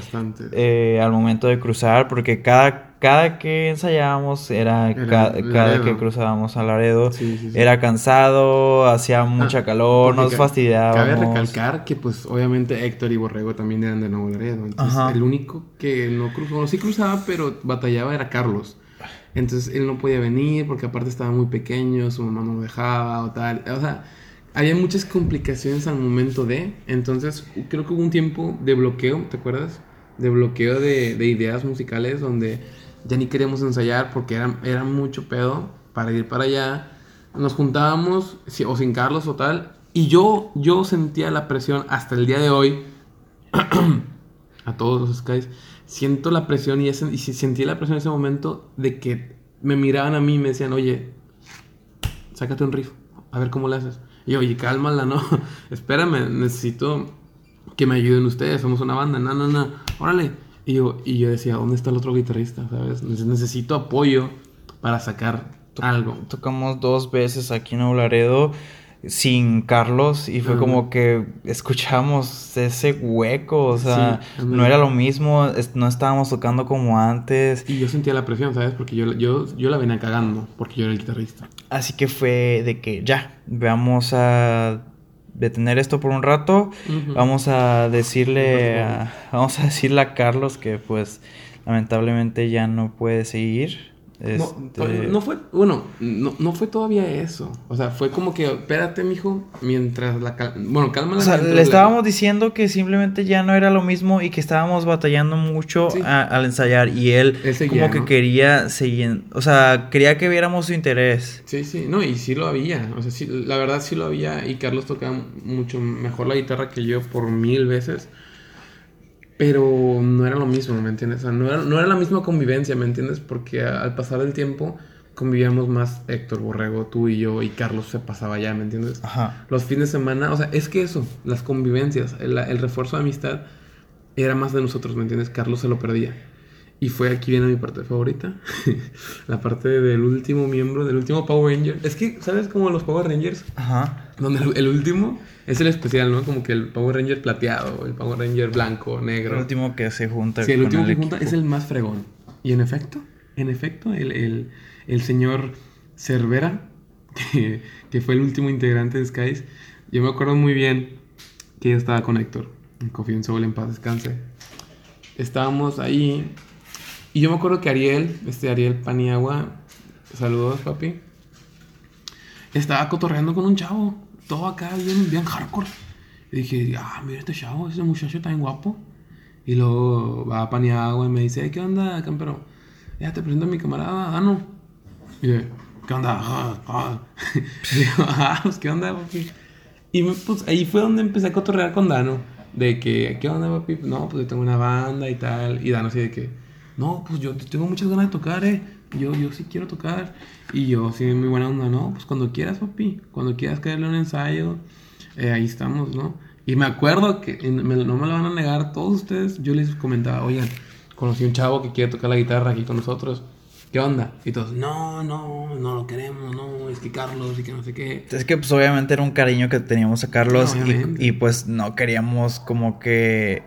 eh, al momento de cruzar porque cada cada que ensayábamos era, cada que cruzábamos a Laredo era cansado, hacía ah, mucha calor, nos fastidiaba. Cabe recalcar que pues obviamente Héctor y Borrego también eran de Nuevo Laredo, entonces el único que no cruzó, no sí cruzaba, pero batallaba era Carlos. Entonces él no podía venir porque aparte estaba muy pequeño, su mamá no lo dejaba o tal. O sea, había muchas complicaciones al momento de. Entonces creo que hubo un tiempo de bloqueo, ¿te acuerdas? De bloqueo de, de ideas musicales donde ya ni queríamos ensayar porque era, era mucho pedo para ir para allá. Nos juntábamos, o sin Carlos o tal, y yo, yo sentía la presión hasta el día de hoy, a todos los Skies, siento la presión y, ese, y sentí la presión en ese momento de que me miraban a mí y me decían, oye, sácate un riff, a ver cómo lo haces. Y yo, oye, cálmala, no, espérame, necesito que me ayuden ustedes, somos una banda, no, no, no, órale. Y yo, y yo decía, ¿dónde está el otro guitarrista? ¿Sabes? Necesito apoyo para sacar algo. Tocamos dos veces aquí en Aularedo sin Carlos y fue como que escuchamos ese hueco, o sea, no era lo mismo, no estábamos tocando como antes. Y yo sentía la presión, ¿sabes? Porque yo, yo, yo la venía cagando, porque yo era el guitarrista. Así que fue de que ya, veamos a detener esto por un rato. Vamos a decirle vamos a decirle a Carlos que pues lamentablemente ya no puede seguir. Este... No, fue, bueno, no, no, fue todavía eso. O sea, fue como que, espérate, mijo, mientras la... bueno, calma O sea, le estábamos diciendo que simplemente ya no era lo mismo y que estábamos batallando mucho al ensayar. Y él, como que quería seguir, o sea, quería que viéramos su interés. Sí, sí, no, y sí lo había. O sea, sí, la verdad sí lo había. Y Carlos tocaba mucho mejor la guitarra que yo por mil veces. Pero no era lo mismo, ¿me entiendes? O sea, no, era, no era la misma convivencia, ¿me entiendes? Porque al pasar el tiempo convivíamos más Héctor Borrego, tú y yo, y Carlos se pasaba ya, ¿me entiendes? Ajá. Los fines de semana, o sea, es que eso, las convivencias, el, el refuerzo de amistad era más de nosotros, ¿me entiendes? Carlos se lo perdía. Y fue aquí viene mi parte favorita. la parte del último miembro, del último Power Ranger. Es que, ¿sabes cómo los Power Rangers? Ajá. Donde el, último es el especial, ¿no? Como que el Power Ranger plateado, el Power Ranger blanco, negro. El último que se junta. Sí, el último que junta es el más fregón. Y en efecto, en efecto, el, el, el señor Cervera, que, que, fue el último integrante de Skies, yo me acuerdo muy bien que ya estaba con Héctor. Confío en Soul, en paz descanse. Estábamos ahí y yo me acuerdo que Ariel, este Ariel Paniagua, saludos papi, estaba cotorreando con un chavo, todo acá bien, bien hardcore. Y dije, ah, mira este chavo, ese muchacho bien guapo. Y luego va a Paniagua y me dice, ¿qué onda, campero? Ya te presento a mi camarada, Dano. Y yo, ¿qué onda? Ah, ah. y digo, ah, pues, ¿qué onda, papi? Y pues ahí fue donde empecé a cotorrear con Dano. De que, ¿qué onda, papi? No, pues yo tengo una banda y tal. Y Dano así de que, no, pues yo tengo muchas ganas de tocar, eh. Yo, yo sí quiero tocar. Y yo, sí, muy buena onda, no, pues cuando quieras, papi. Cuando quieras caerle un ensayo, eh, ahí estamos, ¿no? Y me acuerdo que, no me lo van a negar todos ustedes, yo les comentaba, oigan, conocí un chavo que quiere tocar la guitarra aquí con nosotros. ¿Qué onda? Y todos, no, no, no lo queremos, no, es que Carlos y que no sé qué. Es que pues obviamente era un cariño que teníamos a Carlos y, y, pues no queríamos como que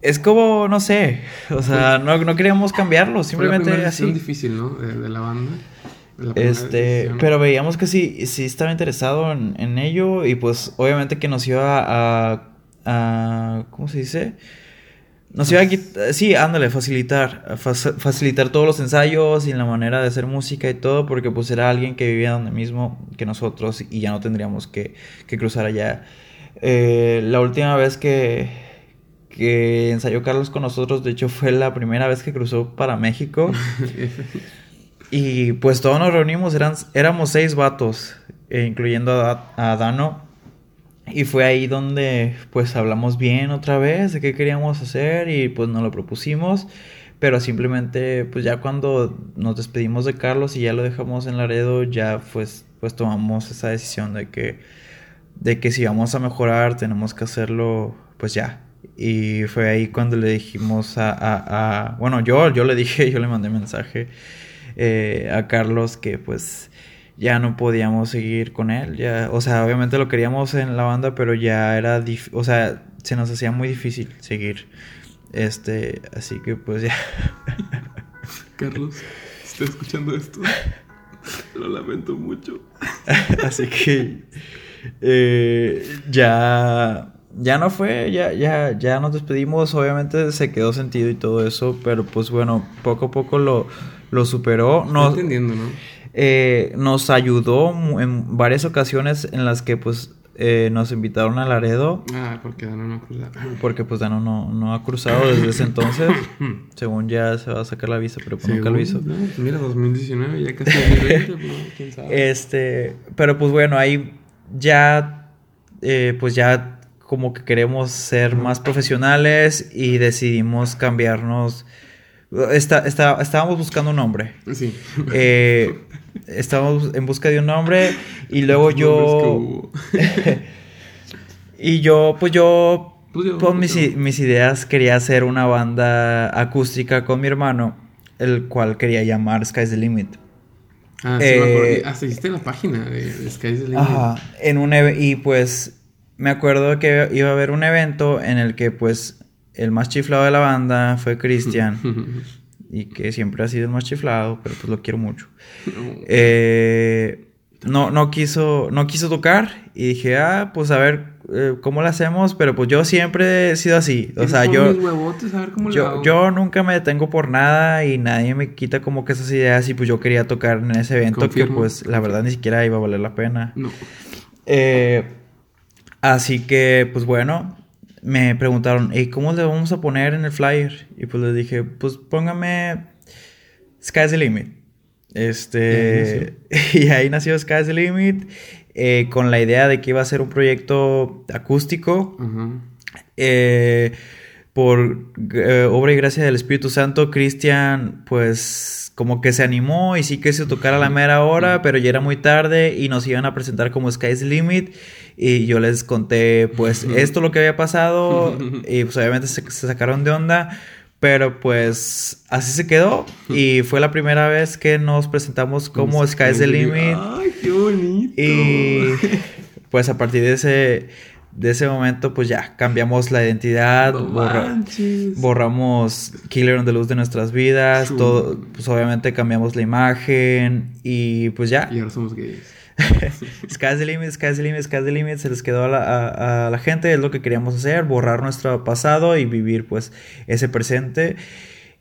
es como, no sé, o sea, no, no queríamos cambiarlo, simplemente Fue la así. difícil, ¿no? De, la banda. este, pero veíamos que sí, sí estaba interesado en, ello y pues obviamente que nos iba a, a ¿cómo se dice? Nos iba a sí, ándale, facilitar, facilitar todos los ensayos y la manera de hacer música y todo, porque pues era alguien que vivía donde mismo que nosotros y ya no tendríamos que, que cruzar allá. Eh, la última vez que, que ensayó Carlos con nosotros. De hecho, fue la primera vez que cruzó para México. Y pues todos nos reunimos, eran, éramos seis vatos, eh, incluyendo a, a Dano. Y fue ahí donde pues hablamos bien otra vez de qué queríamos hacer y pues nos lo propusimos. Pero simplemente pues ya cuando nos despedimos de Carlos y ya lo dejamos en Laredo, ya pues, pues tomamos esa decisión de que, de que si vamos a mejorar tenemos que hacerlo pues ya. Y fue ahí cuando le dijimos a, a, a bueno, yo, yo le dije, yo le mandé mensaje eh, a Carlos que pues ya no podíamos seguir con él. Ya, o sea, obviamente lo queríamos en la banda, pero ya era, o sea, se nos hacía muy difícil seguir. Este, así que pues ya. Carlos, si estás escuchando esto, lo lamento mucho. así que eh, ya ya no fue, ya, ya, ya nos despedimos, obviamente se quedó sentido y todo eso, pero pues bueno, poco a poco lo, lo superó. No entendiendo, ¿no? Eh, nos ayudó en varias ocasiones en las que pues eh, nos invitaron a Laredo. Ah, porque Dano no ha cruzado. Porque pues Dano no, no ha cruzado desde ese entonces. según ya se va a sacar la visa, pero pues nunca lo hizo. Pues mira, 2019, ya casi 2020, pues, quién sabe. Este, pero pues bueno, ahí ya, eh, pues ya como que queremos ser más profesionales y decidimos cambiarnos Está, está, estábamos buscando un nombre. Sí. Eh, estábamos en busca de un nombre y luego yo... y yo, pues yo, pues con mis, mis, ideas quería hacer una banda acústica con mi hermano, el cual quería llamar Sky's the Limit. Ah, sí, eh, Hasta hiciste la página de, Sky's the Limit. Ajá, en un y pues me acuerdo que iba a haber un evento en el que pues el más chiflado de la banda fue Cristian. y que siempre ha sido el más chiflado, pero pues lo quiero mucho. Eh, no, no, quiso, no quiso tocar y dije, ah, pues a ver eh, cómo lo hacemos, pero pues yo siempre he sido así. O sea, yo, yo, yo, nunca me detengo por nada y nadie me quita como que esas ideas y pues yo quería tocar en ese evento que pues la verdad ni siquiera iba a valer la pena. No. Eh, así que pues bueno, me preguntaron, ¿y cómo le vamos a poner en el flyer? Y pues les dije, pues póngame Sky's the Limit. Este, y ahí nació Sky's the Limit, eh, con la idea de que iba a ser un proyecto acústico. Eh, por eh, obra y gracia del Espíritu Santo, Cristian, pues como que se animó y sí que se tocar a la mera hora, pero ya era muy tarde y nos iban a presentar como Sky's Limit. Y yo les conté, pues, esto lo que había pasado. y pues obviamente se, sacaron de onda. Pero pues así se quedó. Y fue la primera vez que nos presentamos como Sky's the Limit. ¡Ay, qué bonito! Y pues a partir de ese de ese momento, pues ya cambiamos la identidad, borramos Killer on the Luz de nuestras vidas, todo, pues obviamente cambiamos la imagen y pues ya. Y ahora somos gays. sky's the limit, sky's the limit, sky's the limit, se les quedó a la, a la gente, es lo que queríamos hacer, borrar nuestro pasado y vivir pues ese presente.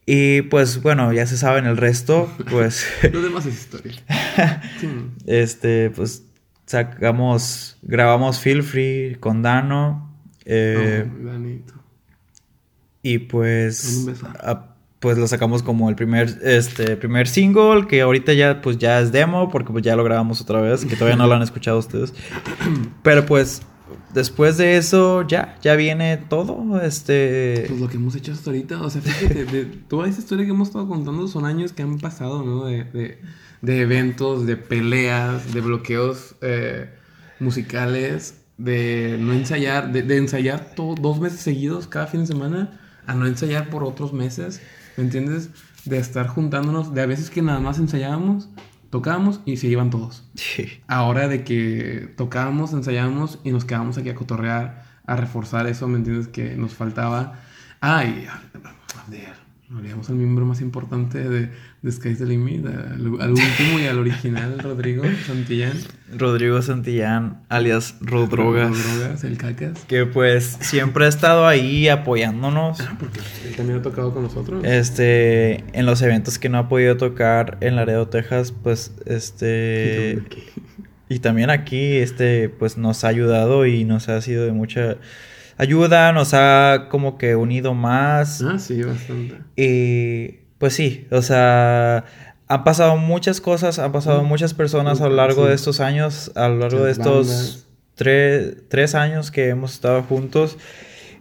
Y pues bueno, ya se saben el resto, pues... Lo demás es historia. este, pues sacamos, grabamos Feel Free con Dano. Eh, oh, y pues, pues lo sacamos como el primer, este, primer single, que ahorita ya, pues ya es demo, porque pues ya lo grabamos otra vez, que todavía no lo han escuchado ustedes. Pero pues, después de eso, ya, ya viene todo, este... Pues lo que hemos hecho hasta ahorita, o sea, fíjate, de toda esa historia que hemos estado contando son años que han pasado, ¿no? de de eventos, de peleas, de bloqueos eh, musicales, de no ensayar, de, ensayar dos meses seguidos cada fin de semana, a no ensayar por otros meses, ¿me entiendes? De estar juntándonos, de a veces que nada más ensayábamos, tocábamos y se iban todos. Ahora de que tocábamos, ensayábamos y nos quedábamos aquí a cotorrear, a reforzar eso, ¿me entiendes? Que nos faltaba. Ay, Olvidamos al miembro más importante de Sky's the Limit, al, último y al original, Rodrigo Santillán. Rodrigo Santillán, alias Rodrogas. Rodrogas, el cacas. Que pues siempre ha estado ahí apoyándonos. Ah, porque él también ha tocado con nosotros. Este, en los eventos que no ha podido tocar en Laredo, Texas, pues este... Y también aquí, este, pues nos ha ayudado y nos ha sido de mucha ayuda, nos ha como que unido más. Ah, sí, bastante. Y pues sí, o sea, han pasado muchas cosas, han pasado muchas personas a lo largo de estos años, a lo largo de estos tres, tres, años que hemos estado juntos.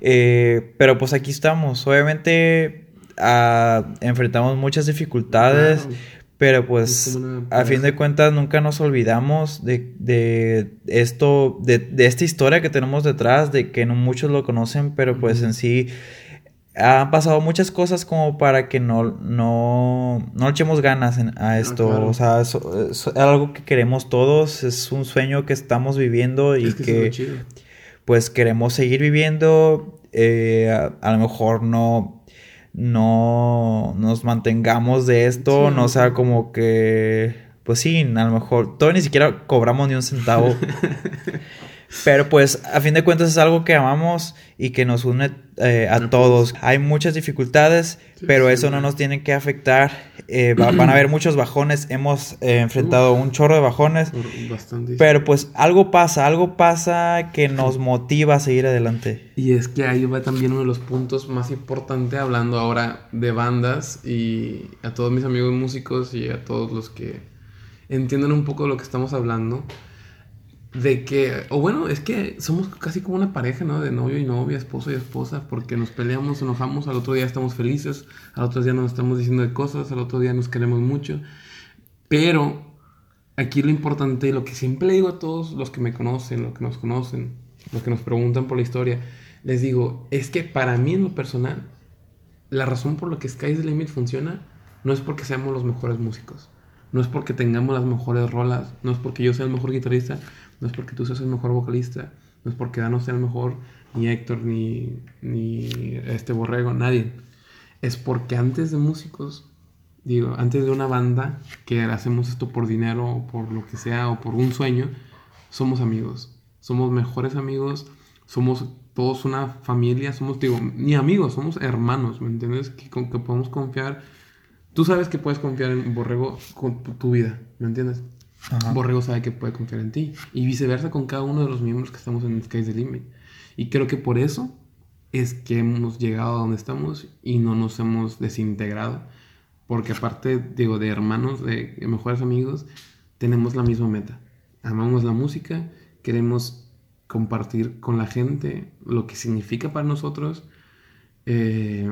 Eh, pero pues aquí estamos. Obviamente ah, enfrentamos muchas dificultades. Pero pues a fin de cuentas nunca nos olvidamos de, de esto, de, de, esta historia que tenemos detrás, de que no muchos lo conocen, pero pues en sí han pasado muchas cosas como para que no, no, no echemos ganas a esto. O sea, es, algo que queremos todos, es un sueño que estamos viviendo y que, pues queremos seguir viviendo. Eh, a, lo mejor no, no nos mantengamos de esto, no sea como que, pues sí, a lo mejor, todo ni siquiera cobramos ni un centavo. Pero pues a fin de cuentas es algo que amamos y que nos une eh, a todos. Hay muchas dificultades, pero eso no nos tiene que afectar. Eh, van a haber muchos bajones. Hemos eh, enfrentado un chorro de bajones. Pero pues algo pasa, algo pasa que nos motiva a seguir adelante. Y es que ahí va también uno de los puntos más importantes hablando ahora de bandas y a todos mis amigos músicos y a todos los que entienden un poco de lo que estamos hablando de que, o bueno, es que somos casi como una pareja, ¿no? De novio y novia, esposo y esposa, porque nos peleamos, enojamos, al otro día estamos felices, al otro día nos estamos diciendo de cosas, al otro día nos queremos mucho. Pero aquí lo importante y lo que siempre digo a todos los que me conocen, los que nos conocen, los que nos preguntan por la historia, les digo, es que para mí en lo personal, la razón por la que Sky's the Limit funciona no es porque seamos los mejores músicos, no es porque tengamos las mejores rolas, no es porque yo sea el mejor guitarrista, no es porque tú seas el mejor vocalista, no es porque Dano sea el mejor, ni Héctor, ni, ni este Borrego, nadie. Es porque antes de músicos, digo, antes de una banda que hacemos esto por dinero o por lo que sea o por un sueño, somos amigos. Somos mejores amigos, somos todos una familia, somos, digo, ni amigos, somos hermanos, ¿me entiendes? Que, que podemos confiar. Tú sabes que puedes confiar en Borrego con tu vida, ¿me entiendes? Borrego sabe que puede confiar en ti. Y viceversa con cada uno de los miembros que estamos en Sky's the Limit. Y creo que por eso es que hemos llegado a donde estamos y no nos hemos desintegrado. Porque aparte, digo, de hermanos, de mejores amigos, tenemos la misma meta. Amamos la música, queremos compartir con la gente lo que significa para nosotros. Eh,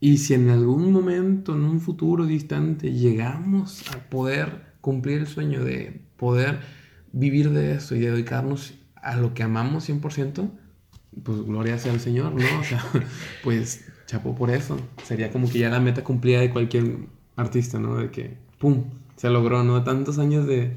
y si en algún momento, en un futuro distante, llegamos a poder cumplir el sueño de poder vivir de eso y dedicarnos a lo que amamos 100%, pues gloria sea al Señor, ¿no? O sea, pues chapo por eso. Sería como que ya la meta cumplida de cualquier artista, ¿no? De que, ¡pum! Se logró, ¿no? Tantos años de,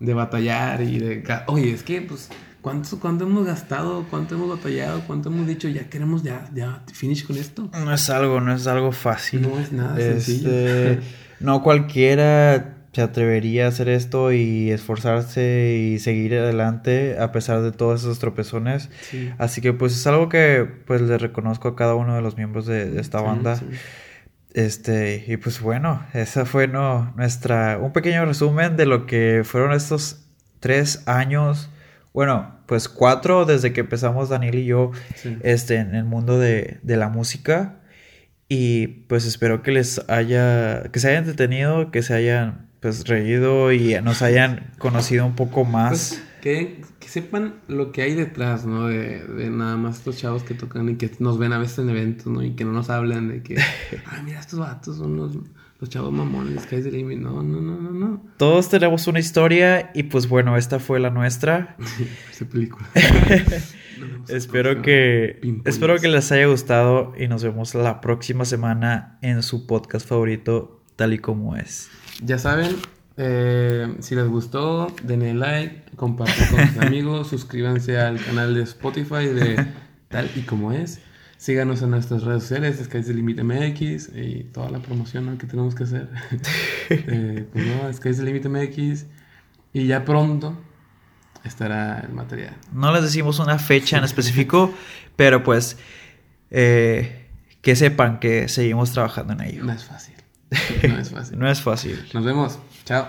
de batallar y de... Oye, es que, pues, ¿cuánto, ¿cuánto hemos gastado? ¿Cuánto hemos batallado? ¿Cuánto hemos dicho? Ya queremos ya, ya finish con esto. No es algo, no es algo fácil. No es nada sencillo. Este, no cualquiera se atrevería a hacer esto y esforzarse y seguir adelante a pesar de todos esos tropezones. Así que pues es algo que pues le reconozco a cada uno de los miembros de, esta banda. Este, y pues bueno, esa fue no, nuestra, un pequeño resumen de lo que fueron estos tres años, bueno, pues cuatro desde que empezamos Daniel y yo este, en el mundo de, de la música. Y pues espero que les haya, que se hayan detenido, que se hayan pues reído y nos hayan conocido un poco más. Pues, que, que, sepan lo que hay detrás, ¿no? De, de, nada más estos chavos que tocan y que nos ven a veces en eventos, ¿no? Y que no nos hablan de que, ah, mira, estos vatos son los, los chavos mamones, Sky's the limit. No, no, no, no, no. Todos tenemos una historia y pues bueno, esta fue la nuestra. Esa película. espero que espero que les haya gustado y nos vemos la próxima semana en su podcast favorito tal y como es. Ya saben, eh, si les gustó, denle like, compartan con sus amigos, suscríbanse al canal de Spotify de tal y como es. Síganos en nuestras redes sociales, Sky's the Limit MX y toda la promoción que tenemos que hacer. eh, pues no, Sky's the Limit MX y ya pronto estará el material. No les decimos una fecha en específico, pero pues eh, que sepan que seguimos trabajando en ello. No es fácil. No es fácil. no es fácil. Nos vemos. Chao.